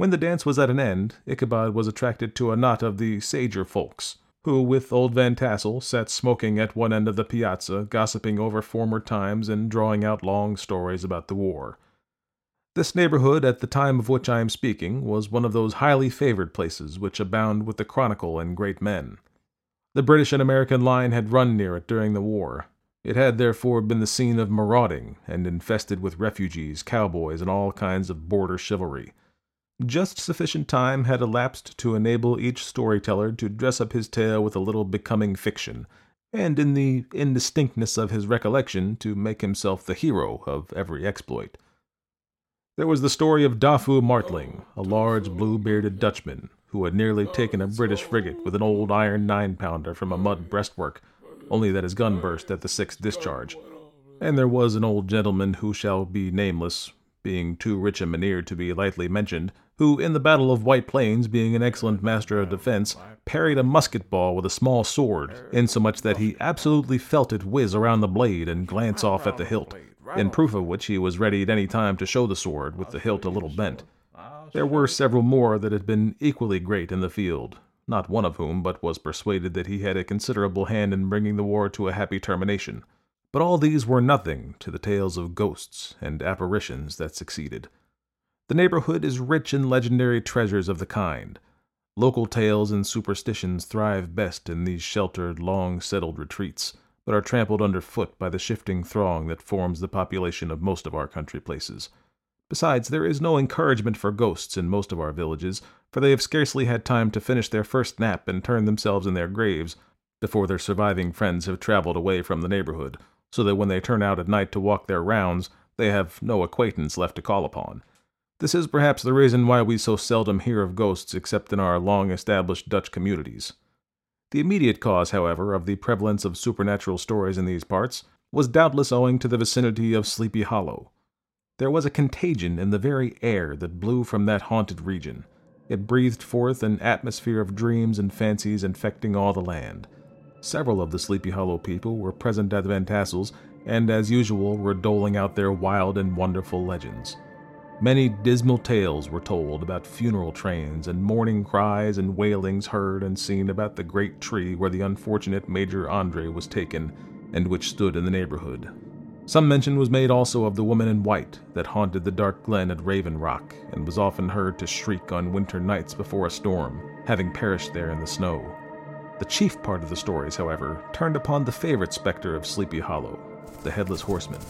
When the dance was at an end, Ichabod was attracted to a knot of the sager folks, who, with old Van Tassel, sat smoking at one end of the piazza, gossiping over former times and drawing out long stories about the war. This neighborhood, at the time of which I am speaking, was one of those highly favored places which abound with the chronicle and great men. The British and American line had run near it during the war. It had therefore been the scene of marauding and infested with refugees, cowboys, and all kinds of border chivalry. Just sufficient time had elapsed to enable each storyteller to dress up his tale with a little becoming fiction, and in the indistinctness of his recollection to make himself the hero of every exploit. There was the story of Doffue Martling, a large blue bearded Dutchman, who had nearly taken a British frigate with an old iron nine pounder from a mud breastwork, only that his gun burst at the sixth discharge. And there was an old gentleman who shall be nameless, being too rich a Mynheer to be lightly mentioned, who, in the Battle of White Plains, being an excellent master of defense, parried a musket ball with a small sword, insomuch that he absolutely felt it whiz around the blade and glance off at the hilt, in proof of which he was ready at any time to show the sword, with the hilt a little bent. There were several more that had been equally great in the field, not one of whom but was persuaded that he had a considerable hand in bringing the war to a happy termination. But all these were nothing to the tales of ghosts and apparitions that succeeded. The neighborhood is rich in legendary treasures of the kind. Local tales and superstitions thrive best in these sheltered, long settled retreats, but are trampled underfoot by the shifting throng that forms the population of most of our country places. Besides, there is no encouragement for ghosts in most of our villages, for they have scarcely had time to finish their first nap and turn themselves in their graves before their surviving friends have traveled away from the neighborhood, so that when they turn out at night to walk their rounds, they have no acquaintance left to call upon. This is perhaps the reason why we so seldom hear of ghosts except in our long established Dutch communities. The immediate cause, however, of the prevalence of supernatural stories in these parts was doubtless owing to the vicinity of Sleepy Hollow. There was a contagion in the very air that blew from that haunted region. It breathed forth an atmosphere of dreams and fancies infecting all the land. Several of the Sleepy Hollow people were present at the Van Tassel's, and as usual were doling out their wild and wonderful legends. Many dismal tales were told about funeral trains and mourning cries and wailings heard and seen about the great tree where the unfortunate Major Andre was taken and which stood in the neighborhood. Some mention was made also of the woman in white that haunted the dark glen at Raven Rock and was often heard to shriek on winter nights before a storm, having perished there in the snow. The chief part of the stories, however, turned upon the favorite specter of Sleepy Hollow, the Headless Horseman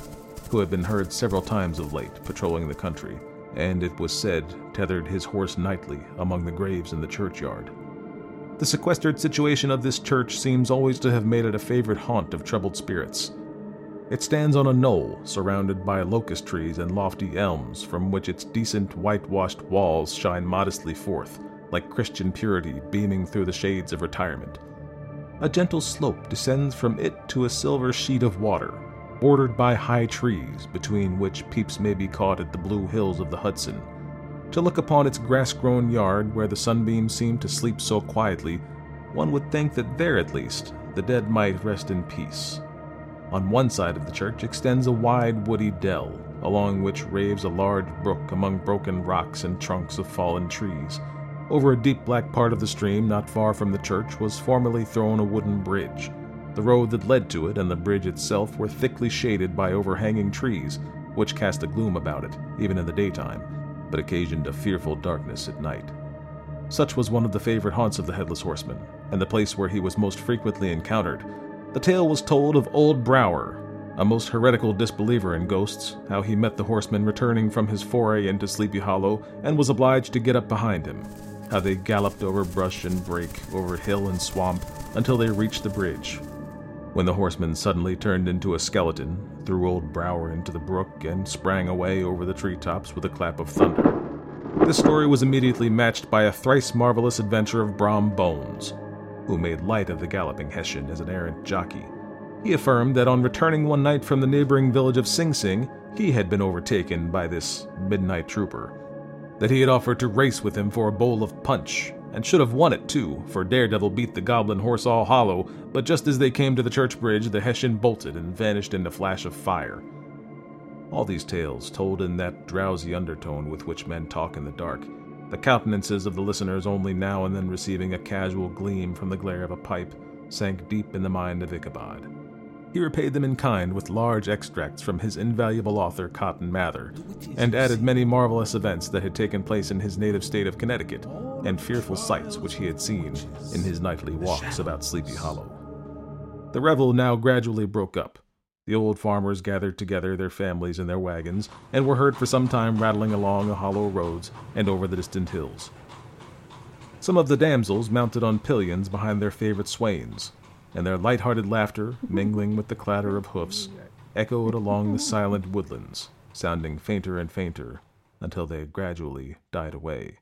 who had been heard several times of late patrolling the country, and it was said tethered his horse nightly among the graves in the churchyard. The sequestered situation of this church seems always to have made it a favorite haunt of troubled spirits. It stands on a knoll surrounded by locust trees and lofty elms, from which its decent whitewashed walls shine modestly forth, like Christian purity beaming through the shades of retirement. A gentle slope descends from it to a silver sheet of water, bordered by high trees, between which peeps may be caught at the blue hills of the Hudson. To look upon its grass grown yard, where the sunbeams seem to sleep so quietly, one would think that there at least the dead might rest in peace. On one side of the church extends a wide woody dell, along which raves a large brook among broken rocks and trunks of fallen trees. Over a deep black part of the stream, not far from the church, was formerly thrown a wooden bridge. The road that led to it and the bridge itself were thickly shaded by overhanging trees, which cast a gloom about it, even in the daytime, but occasioned a fearful darkness at night. Such was one of the favorite haunts of the Headless Horseman, and the place where he was most frequently encountered. The tale was told of Old Brouwer, a most heretical disbeliever in ghosts, how he met the horseman returning from his foray into Sleepy Hollow and was obliged to get up behind him, how they galloped over brush and brake, over hill and swamp, until they reached the bridge, when the horseman suddenly turned into a skeleton, threw old Brouwer into the brook, and sprang away over the treetops with a clap of thunder. This story was immediately matched by a thrice marvelous adventure of Brom Bones, who made light of the galloping Hessian as an errant jockey. He affirmed that on returning one night from the neighboring village of Sing Sing, he had been overtaken by this midnight trooper, that he had offered to race with him for a bowl of punch, and should have won it too, for Daredevil beat the goblin horse all hollow, but just as they came to the church bridge, the Hessian bolted and vanished in a flash of fire. All these tales told in that drowsy undertone with which men talk in the dark, the countenances of the listeners only now and then receiving a casual gleam from the glare of a pipe, sank deep in the mind of Ichabod. He repaid them in kind with large extracts from his invaluable author, Cotton Mather, and added many marvelous events that had taken place in his native state of Connecticut, and fearful sights which he had seen in his nightly walks about Sleepy Hollow. The revel now gradually broke up. The old farmers gathered together their families in their wagons, and were heard for some time rattling along the hollow roads and over the distant hills. Some of the damsels mounted on pillions behind their favorite swains, and their light-hearted laughter, mingling with the clatter of hoofs, echoed along the silent woodlands, sounding fainter and fainter until they gradually died away,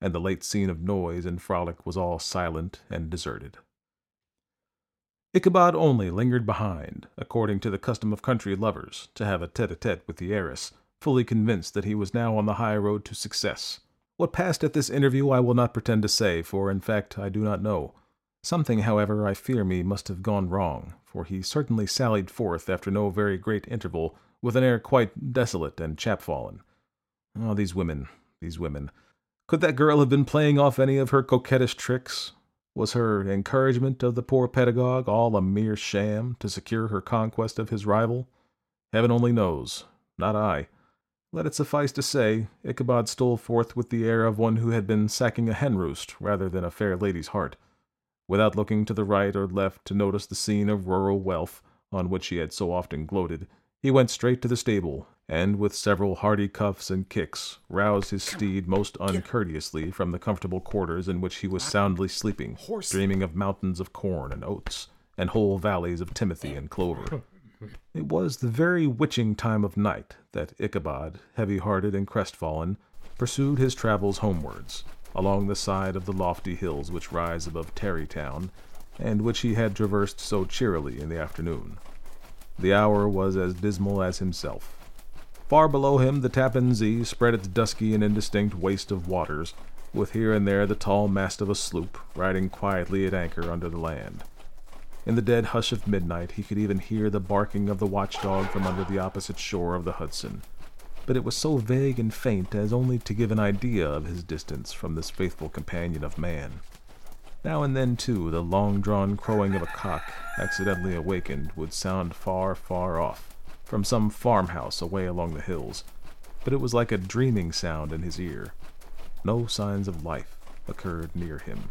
and the late scene of noise and frolic was all silent and deserted. Ichabod only lingered behind, according to the custom of country lovers, to have a tete-a-tete with the heiress, fully convinced that he was now on the high road to success. What passed at this interview I will not pretend to say, for in fact I do not know. Something, however, I fear me must have gone wrong, for he certainly sallied forth after no very great interval, with an air quite desolate and chapfallen. Oh, these women, these women. Could that girl have been playing off any of her coquettish tricks? Was her encouragement of the poor pedagogue all a mere sham to secure her conquest of his rival? Heaven only knows, not I. Let it suffice to say, Ichabod stole forth with the air of one who had been sacking a hen roost rather than a fair lady's heart without looking to the right or left to notice the scene of rural wealth on which he had so often gloated, he went straight to the stable, and with several hearty cuffs and kicks, roused his steed most uncourteously from the comfortable quarters in which he was soundly sleeping, dreaming of mountains of corn and oats, and whole valleys of timothy and clover. It was the very witching time of night that Ichabod, heavy hearted and crestfallen, pursued his travels homewards, along the side of the lofty hills which rise above Tarrytown, and which he had traversed so cheerily in the afternoon. The hour was as dismal as himself. Far below him the Tappan Zee spread its dusky and indistinct waste of waters, with here and there the tall mast of a sloop riding quietly at anchor under the land. In the dead hush of midnight he could even hear the barking of the watchdog from under the opposite shore of the Hudson, but it was so vague and faint as only to give an idea of his distance from this faithful companion of man. Now and then, too, the long drawn crowing of a cock, accidentally awakened, would sound far, far off, from some farmhouse away along the hills, but it was like a dreaming sound in his ear. No signs of life occurred near him,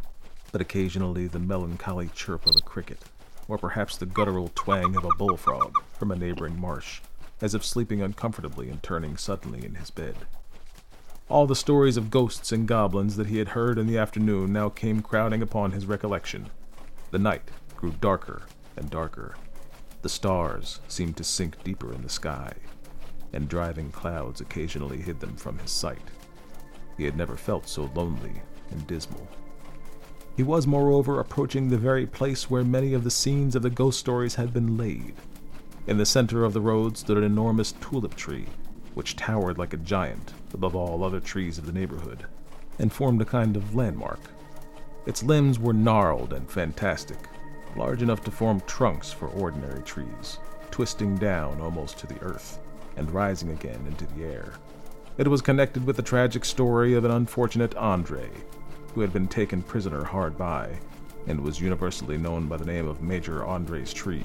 but occasionally the melancholy chirp of a cricket, or perhaps the guttural twang of a bullfrog from a neighboring marsh as if sleeping uncomfortably and turning suddenly in his bed. All the stories of ghosts and goblins that he had heard in the afternoon now came crowding upon his recollection. The night grew darker and darker. The stars seemed to sink deeper in the sky, and driving clouds occasionally hid them from his sight. He had never felt so lonely and dismal. He was, moreover, approaching the very place where many of the scenes of the ghost stories had been laid. In the center of the road stood an enormous tulip tree, which towered like a giant above all other trees of the neighborhood, and formed a kind of landmark. Its limbs were gnarled and fantastic, large enough to form trunks for ordinary trees, twisting down almost to the earth, and rising again into the air. It was connected with the tragic story of an unfortunate Andre, who had been taken prisoner hard by, and was universally known by the name of Major Andre's Tree.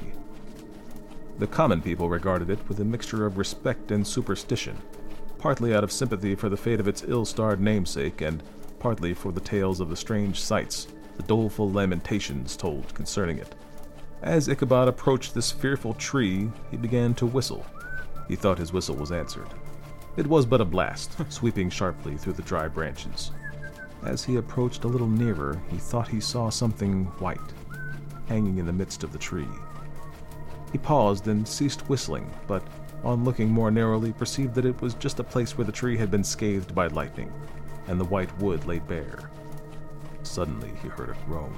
The common people regarded it with a mixture of respect and superstition, partly out of sympathy for the fate of its ill starred namesake, and partly for the tales of the strange sights, the doleful lamentations told concerning it. As Ichabod approached this fearful tree, he began to whistle. He thought his whistle was answered. It was but a blast, sweeping sharply through the dry branches. As he approached a little nearer, he thought he saw something white, hanging in the midst of the tree. He paused and ceased whistling, but on looking more narrowly perceived that it was just a place where the tree had been scathed by lightning, and the white wood lay bare. Suddenly he heard a groan.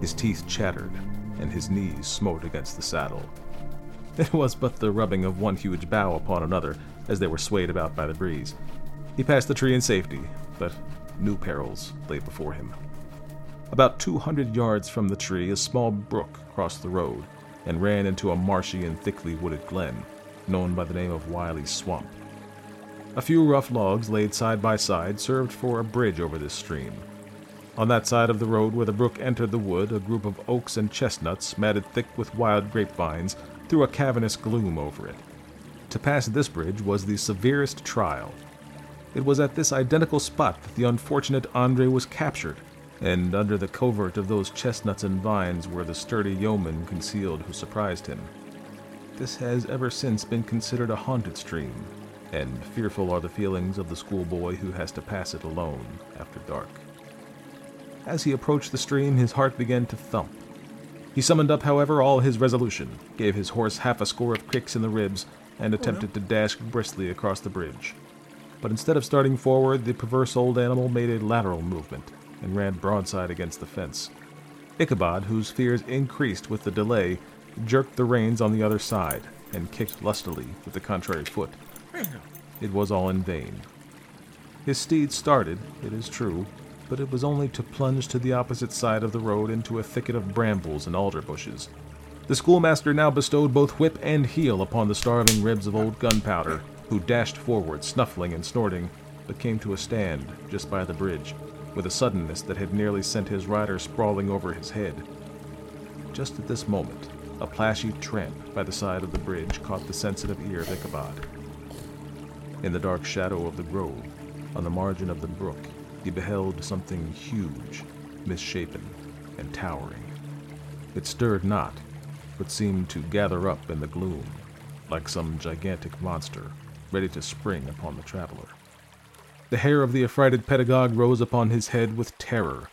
His teeth chattered, and his knees smote against the saddle. It was but the rubbing of one huge bough upon another as they were swayed about by the breeze. He passed the tree in safety, but new perils lay before him. About 200 yards from the tree, a small brook crossed the road and ran into a marshy and thickly wooded glen, known by the name of Wiley's Swamp. A few rough logs laid side by side served for a bridge over this stream. On that side of the road where the brook entered the wood, a group of oaks and chestnuts, matted thick with wild grapevines, threw a cavernous gloom over it. To pass this bridge was the severest trial. It was at this identical spot that the unfortunate Andre was captured, and under the covert of those chestnuts and vines were the sturdy yeomen concealed who surprised him. This has ever since been considered a haunted stream, and fearful are the feelings of the schoolboy who has to pass it alone after dark. As he approached the stream, his heart began to thump. He summoned up, however, all his resolution, gave his horse half a score of kicks in the ribs, and oh, attempted to dash briskly across the bridge. But instead of starting forward, the perverse old animal made a lateral movement and ran broadside against the fence. Ichabod, whose fears increased with the delay, jerked the reins on the other side and kicked lustily with the contrary foot. It was all in vain. His steed started, it is true, but it was only to plunge to the opposite side of the road into a thicket of brambles and alder bushes. The schoolmaster now bestowed both whip and heel upon the starving ribs of old Gunpowder, who dashed forward, snuffling and snorting, but came to a stand just by the bridge, with a suddenness that had nearly sent his rider sprawling over his head. Just at this moment, a plashy tramp by the side of the bridge caught the sensitive ear of Ichabod. In the dark shadow of the grove, on the margin of the brook, he beheld something huge, misshapen, and towering. It stirred not, but seemed to gather up in the gloom, like some gigantic monster ready to spring upon the traveler. The hair of the affrighted pedagogue rose upon his head with terror.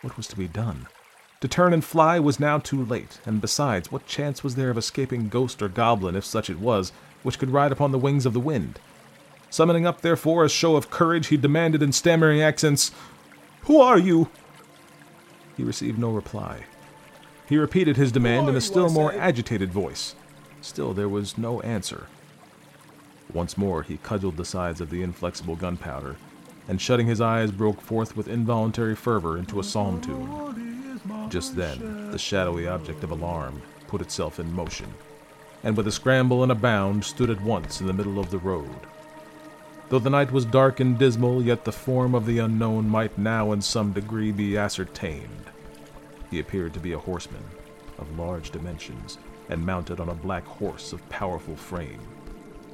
What was to be done? To turn and fly was now too late, and besides, what chance was there of escaping ghost or goblin, if such it was, which could ride upon the wings of the wind? Summoning up, therefore, a show of courage, he demanded in stammering accents, Who are you? He received no reply. He repeated his demand in a still more agitated voice. Still there was no answer. Once more he cudgeled the sides of the inflexible gunpowder, and shutting his eyes broke forth with involuntary fervor into a psalm tune. Just then, the shadowy object of alarm put itself in motion, and with a scramble and a bound stood at once in the middle of the road. Though the night was dark and dismal, yet the form of the unknown might now in some degree be ascertained. He appeared to be a horseman of large dimensions, and mounted on a black horse of powerful frame.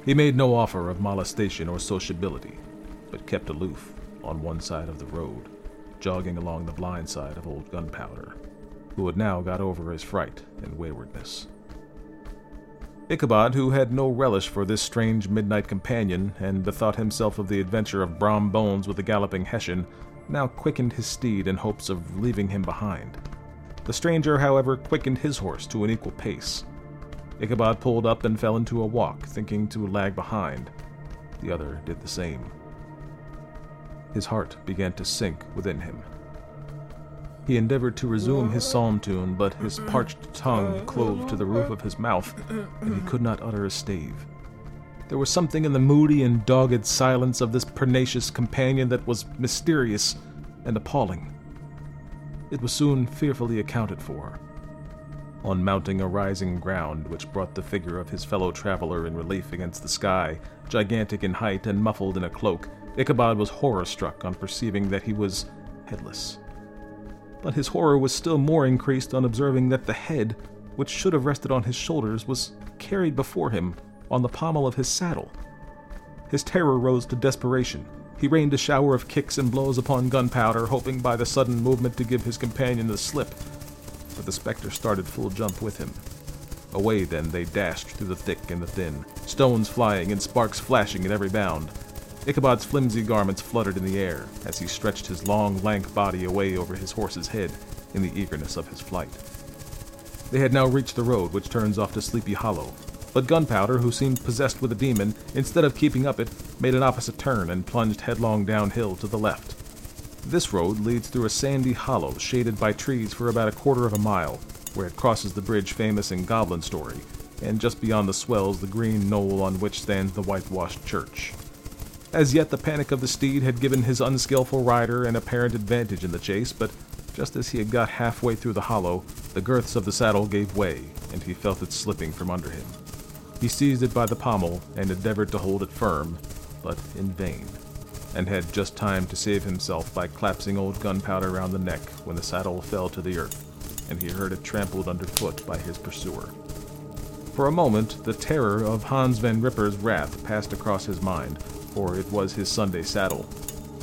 He made no offer of molestation or sociability, but kept aloof on one side of the road, jogging along the blind side of old Gunpowder, who had now got over his fright and waywardness. Ichabod, who had no relish for this strange midnight companion, and bethought himself of the adventure of Brom Bones with the galloping Hessian, now quickened his steed in hopes of leaving him behind. The stranger, however, quickened his horse to an equal pace, Ichabod pulled up and fell into a walk, thinking to lag behind. The other did the same. His heart began to sink within him. He endeavored to resume his psalm tune, but his parched tongue clove to the roof of his mouth, and he could not utter a stave. There was something in the moody and dogged silence of this pernicious companion that was mysterious and appalling. It was soon fearfully accounted for on mounting a rising ground which brought the figure of his fellow traveler in relief against the sky, gigantic in height and muffled in a cloak, Ichabod was horror struck on perceiving that he was headless. But his horror was still more increased on observing that the head, which should have rested on his shoulders, was carried before him on the pommel of his saddle. His terror rose to desperation. He rained a shower of kicks and blows upon gunpowder, hoping by the sudden movement to give his companion the slip but the specter started full jump with him. Away then they dashed through the thick and the thin, stones flying and sparks flashing at every bound. Ichabod's flimsy garments fluttered in the air as he stretched his long, lank body away over his horse's head in the eagerness of his flight. They had now reached the road which turns off to Sleepy Hollow, but Gunpowder, who seemed possessed with a demon, instead of keeping up it, made an opposite turn and plunged headlong downhill to the left. This road leads through a sandy hollow shaded by trees for about a quarter of a mile, where it crosses the bridge famous in Goblin Story, and just beyond the swells the green knoll on which stands the whitewashed church. As yet, the panic of the steed had given his unskillful rider an apparent advantage in the chase, but just as he had got halfway through the hollow, the girths of the saddle gave way, and he felt it slipping from under him. He seized it by the pommel and endeavored to hold it firm, but in vain, and had just time to save himself by collapsing old gunpowder around the neck when the saddle fell to the earth, and he heard it trampled underfoot by his pursuer. For a moment, the terror of Hans Van Ripper's wrath passed across his mind, for it was his Sunday saddle.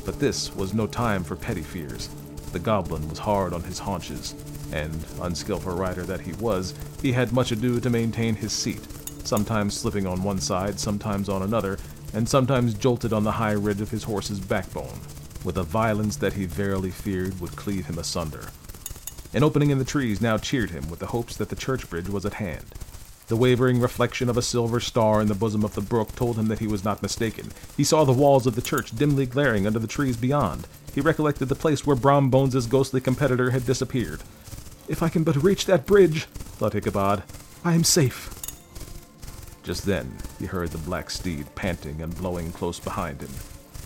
But this was no time for petty fears. The goblin was hard on his haunches, and, unskilful rider that he was, he had much ado to maintain his seat, sometimes slipping on one side, sometimes on another, and sometimes jolted on the high ridge of his horse's backbone, with a violence that he verily feared would cleave him asunder. An opening in the trees now cheered him with the hopes that the church bridge was at hand. The wavering reflection of a silver star in the bosom of the brook told him that he was not mistaken. He saw the walls of the church dimly glaring under the trees beyond. He recollected the place where Brom Bones's ghostly competitor had disappeared. If I can but reach that bridge, thought Ichabod, I am safe. Just then, he heard the black steed panting and blowing close behind him.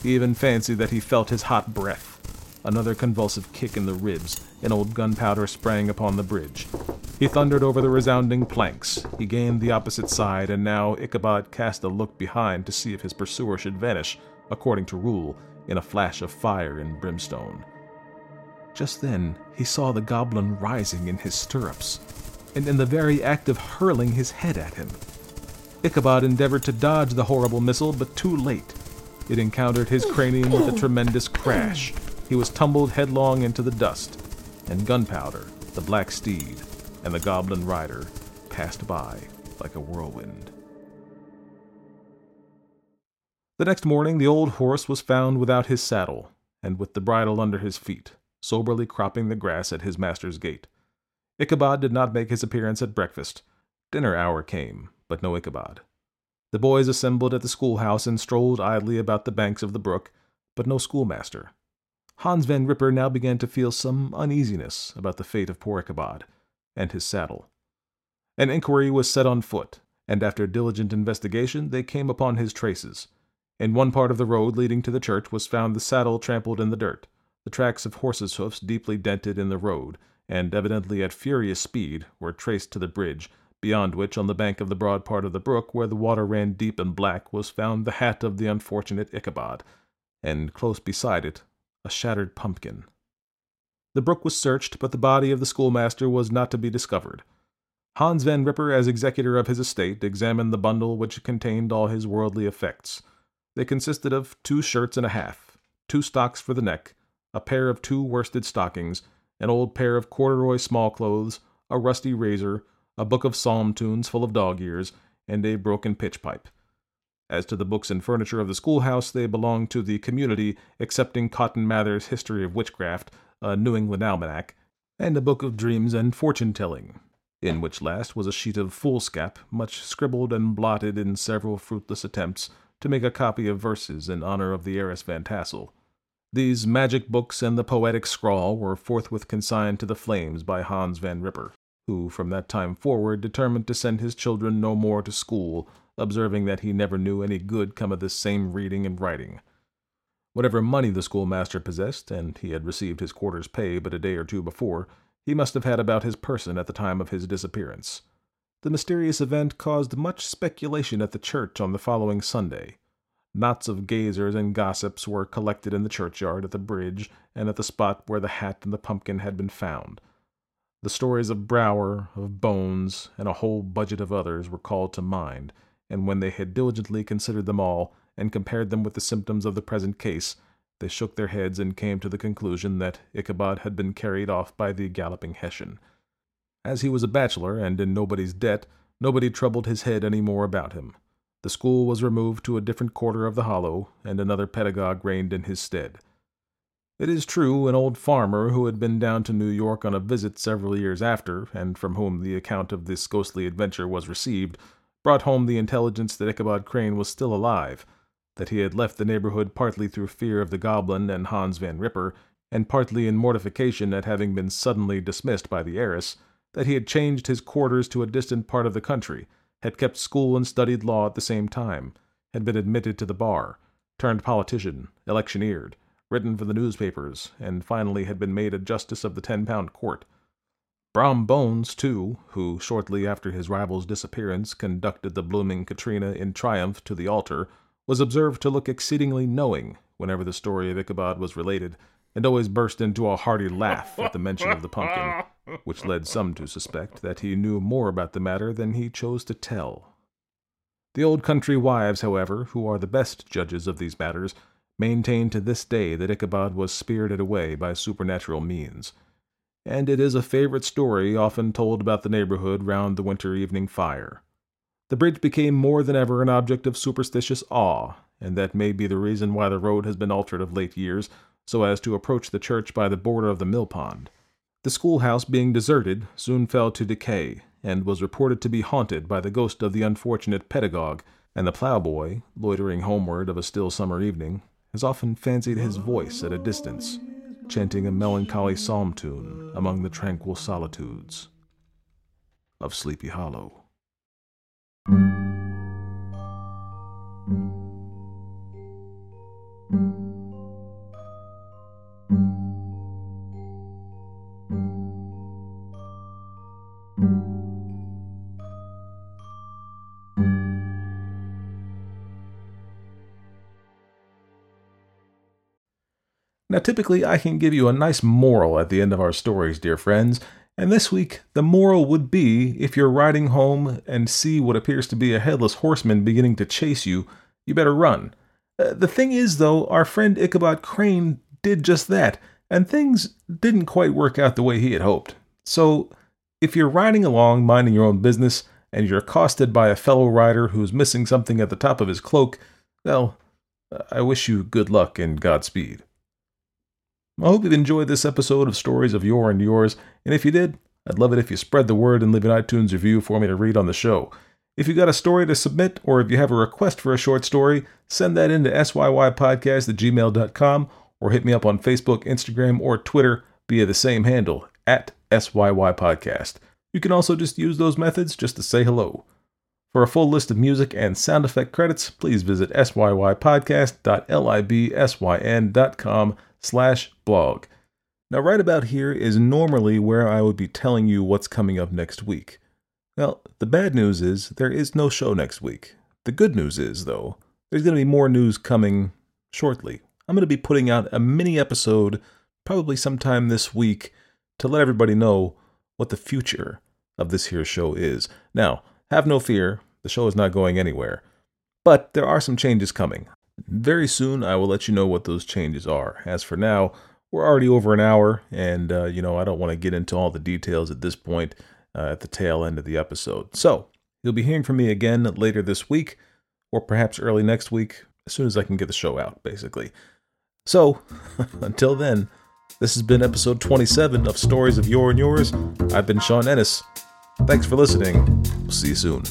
He even fancied that he felt his hot breath. Another convulsive kick in the ribs, and old gunpowder sprang upon the bridge. He thundered over the resounding planks. He gained the opposite side, and now Ichabod cast a look behind to see if his pursuer should vanish, according to rule, in a flash of fire and brimstone. Just then he saw the goblin rising in his stirrups, and in the very act of hurling his head at him. Ichabod endeavored to dodge the horrible missile, but too late. It encountered his cranium with a tremendous crash. He was tumbled headlong into the dust, and Gunpowder, the black steed, and the goblin rider passed by like a whirlwind. The next morning, the old horse was found without his saddle, and with the bridle under his feet, soberly cropping the grass at his master's gate. Ichabod did not make his appearance at breakfast. Dinner hour came, but no Ichabod. The boys assembled at the schoolhouse and strolled idly about the banks of the brook, but no schoolmaster. Hans Van Ripper now began to feel some uneasiness about the fate of poor Ichabod and his saddle. An inquiry was set on foot, and after diligent investigation they came upon his traces. In one part of the road leading to the church was found the saddle trampled in the dirt, the tracks of horses' hoofs deeply dented in the road, and evidently at furious speed, were traced to the bridge beyond which, on the bank of the broad part of the brook, where the water ran deep and black, was found the hat of the unfortunate Ichabod, and close beside it, a shattered pumpkin. The brook was searched, but the body of the schoolmaster was not to be discovered. Hans Van Ripper, as executor of his estate, examined the bundle which contained all his worldly effects. They consisted of two shirts and a half, two stocks for the neck, a pair of two worsted stockings, an old pair of corduroy small clothes, a rusty razor, a book of psalm tunes full of dog ears, and a broken pitch pipe. As to the books and furniture of the schoolhouse, they belonged to the community, excepting Cotton Mather's History of Witchcraft, a New England almanac, and a book of dreams and fortune telling, in which last was a sheet of foolscap, much scribbled and blotted in several fruitless attempts to make a copy of verses in honor of the heiress Van Tassel. These magic books and the poetic scrawl were forthwith consigned to the flames by Hans Van Ripper who from that time forward determined to send his children no more to school, observing that he never knew any good come of this same reading and writing. Whatever money the schoolmaster possessed, and he had received his quarter's pay but a day or two before, he must have had about his person at the time of his disappearance. The mysterious event caused much speculation at the church on the following Sunday. Knots of gazers and gossips were collected in the churchyard, at the bridge, and at the spot where the hat and the pumpkin had been found. The stories of Brouwer, of Bones, and a whole budget of others were called to mind, and when they had diligently considered them all, and compared them with the symptoms of the present case, they shook their heads and came to the conclusion that Ichabod had been carried off by the galloping Hessian. As he was a bachelor and in nobody's debt, nobody troubled his head any more about him. The school was removed to a different quarter of the hollow, and another pedagogue reigned in his stead. It is true, an old farmer who had been down to New York on a visit several years after, and from whom the account of this ghostly adventure was received, brought home the intelligence that Ichabod Crane was still alive, that he had left the neighborhood partly through fear of the goblin and Hans Van Ripper, and partly in mortification at having been suddenly dismissed by the heiress, that he had changed his quarters to a distant part of the country, had kept school and studied law at the same time, had been admitted to the bar, turned politician, electioneered, written for the newspapers, and finally had been made a justice of the ten pound court. Brom Bones, too, who shortly after his rival's disappearance conducted the blooming Katrina in triumph to the altar, was observed to look exceedingly knowing whenever the story of Ichabod was related, and always burst into a hearty laugh at the mention of the pumpkin, which led some to suspect that he knew more about the matter than he chose to tell. The old country wives, however, who are the best judges of these matters, maintain to this day that Ichabod was spirited away by supernatural means. And it is a favorite story often told about the neighborhood round the winter evening fire. The bridge became more than ever an object of superstitious awe, and that may be the reason why the road has been altered of late years, so as to approach the church by the border of the mill pond. The schoolhouse, being deserted, soon fell to decay, and was reported to be haunted by the ghost of the unfortunate pedagogue, and the ploughboy, loitering homeward of a still summer evening, has often fancied his voice at a distance, chanting a melancholy psalm tune among the tranquil solitudes of Sleepy Hollow. Now, typically, I can give you a nice moral at the end of our stories, dear friends, and this week, the moral would be if you're riding home and see what appears to be a headless horseman beginning to chase you, you better run. Uh, the thing is, though, our friend Ichabod Crane did just that, and things didn't quite work out the way he had hoped. So, if you're riding along minding your own business and you're accosted by a fellow rider who's missing something at the top of his cloak, well, I wish you good luck and Godspeed. I hope you've enjoyed this episode of Stories of Yore and Yours, and if you did, I'd love it if you spread the word and leave an iTunes review for me to read on the show. If you've got a story to submit, or if you have a request for a short story, send that in to syypodcast at gmail.com, or hit me up on Facebook, Instagram, or Twitter via the same handle, at syypodcast. You can also just use those methods just to say hello. For a full list of music and sound effect credits, please visit syypodcast.libsyn.com slash blog. Now, right about here is normally where I would be telling you what's coming up next week. Well, the bad news is there is no show next week. The good news is, though, there's going to be more news coming shortly. I'm going to be putting out a mini episode probably sometime this week to let everybody know what the future of this here show is. Now, have no fear, the show is not going anywhere. But there are some changes coming. Very soon, I will let you know what those changes are. As for now, we're already over an hour, and uh, you know I don't want to get into all the details at this point uh, at the tail end of the episode. So you'll be hearing from me again later this week, or perhaps early next week, as soon as I can get the show out, basically. So until then, this has been episode 27 of Stories of Yore and Yours. I've been Sean Ennis. Thanks for listening. We'll see you soon.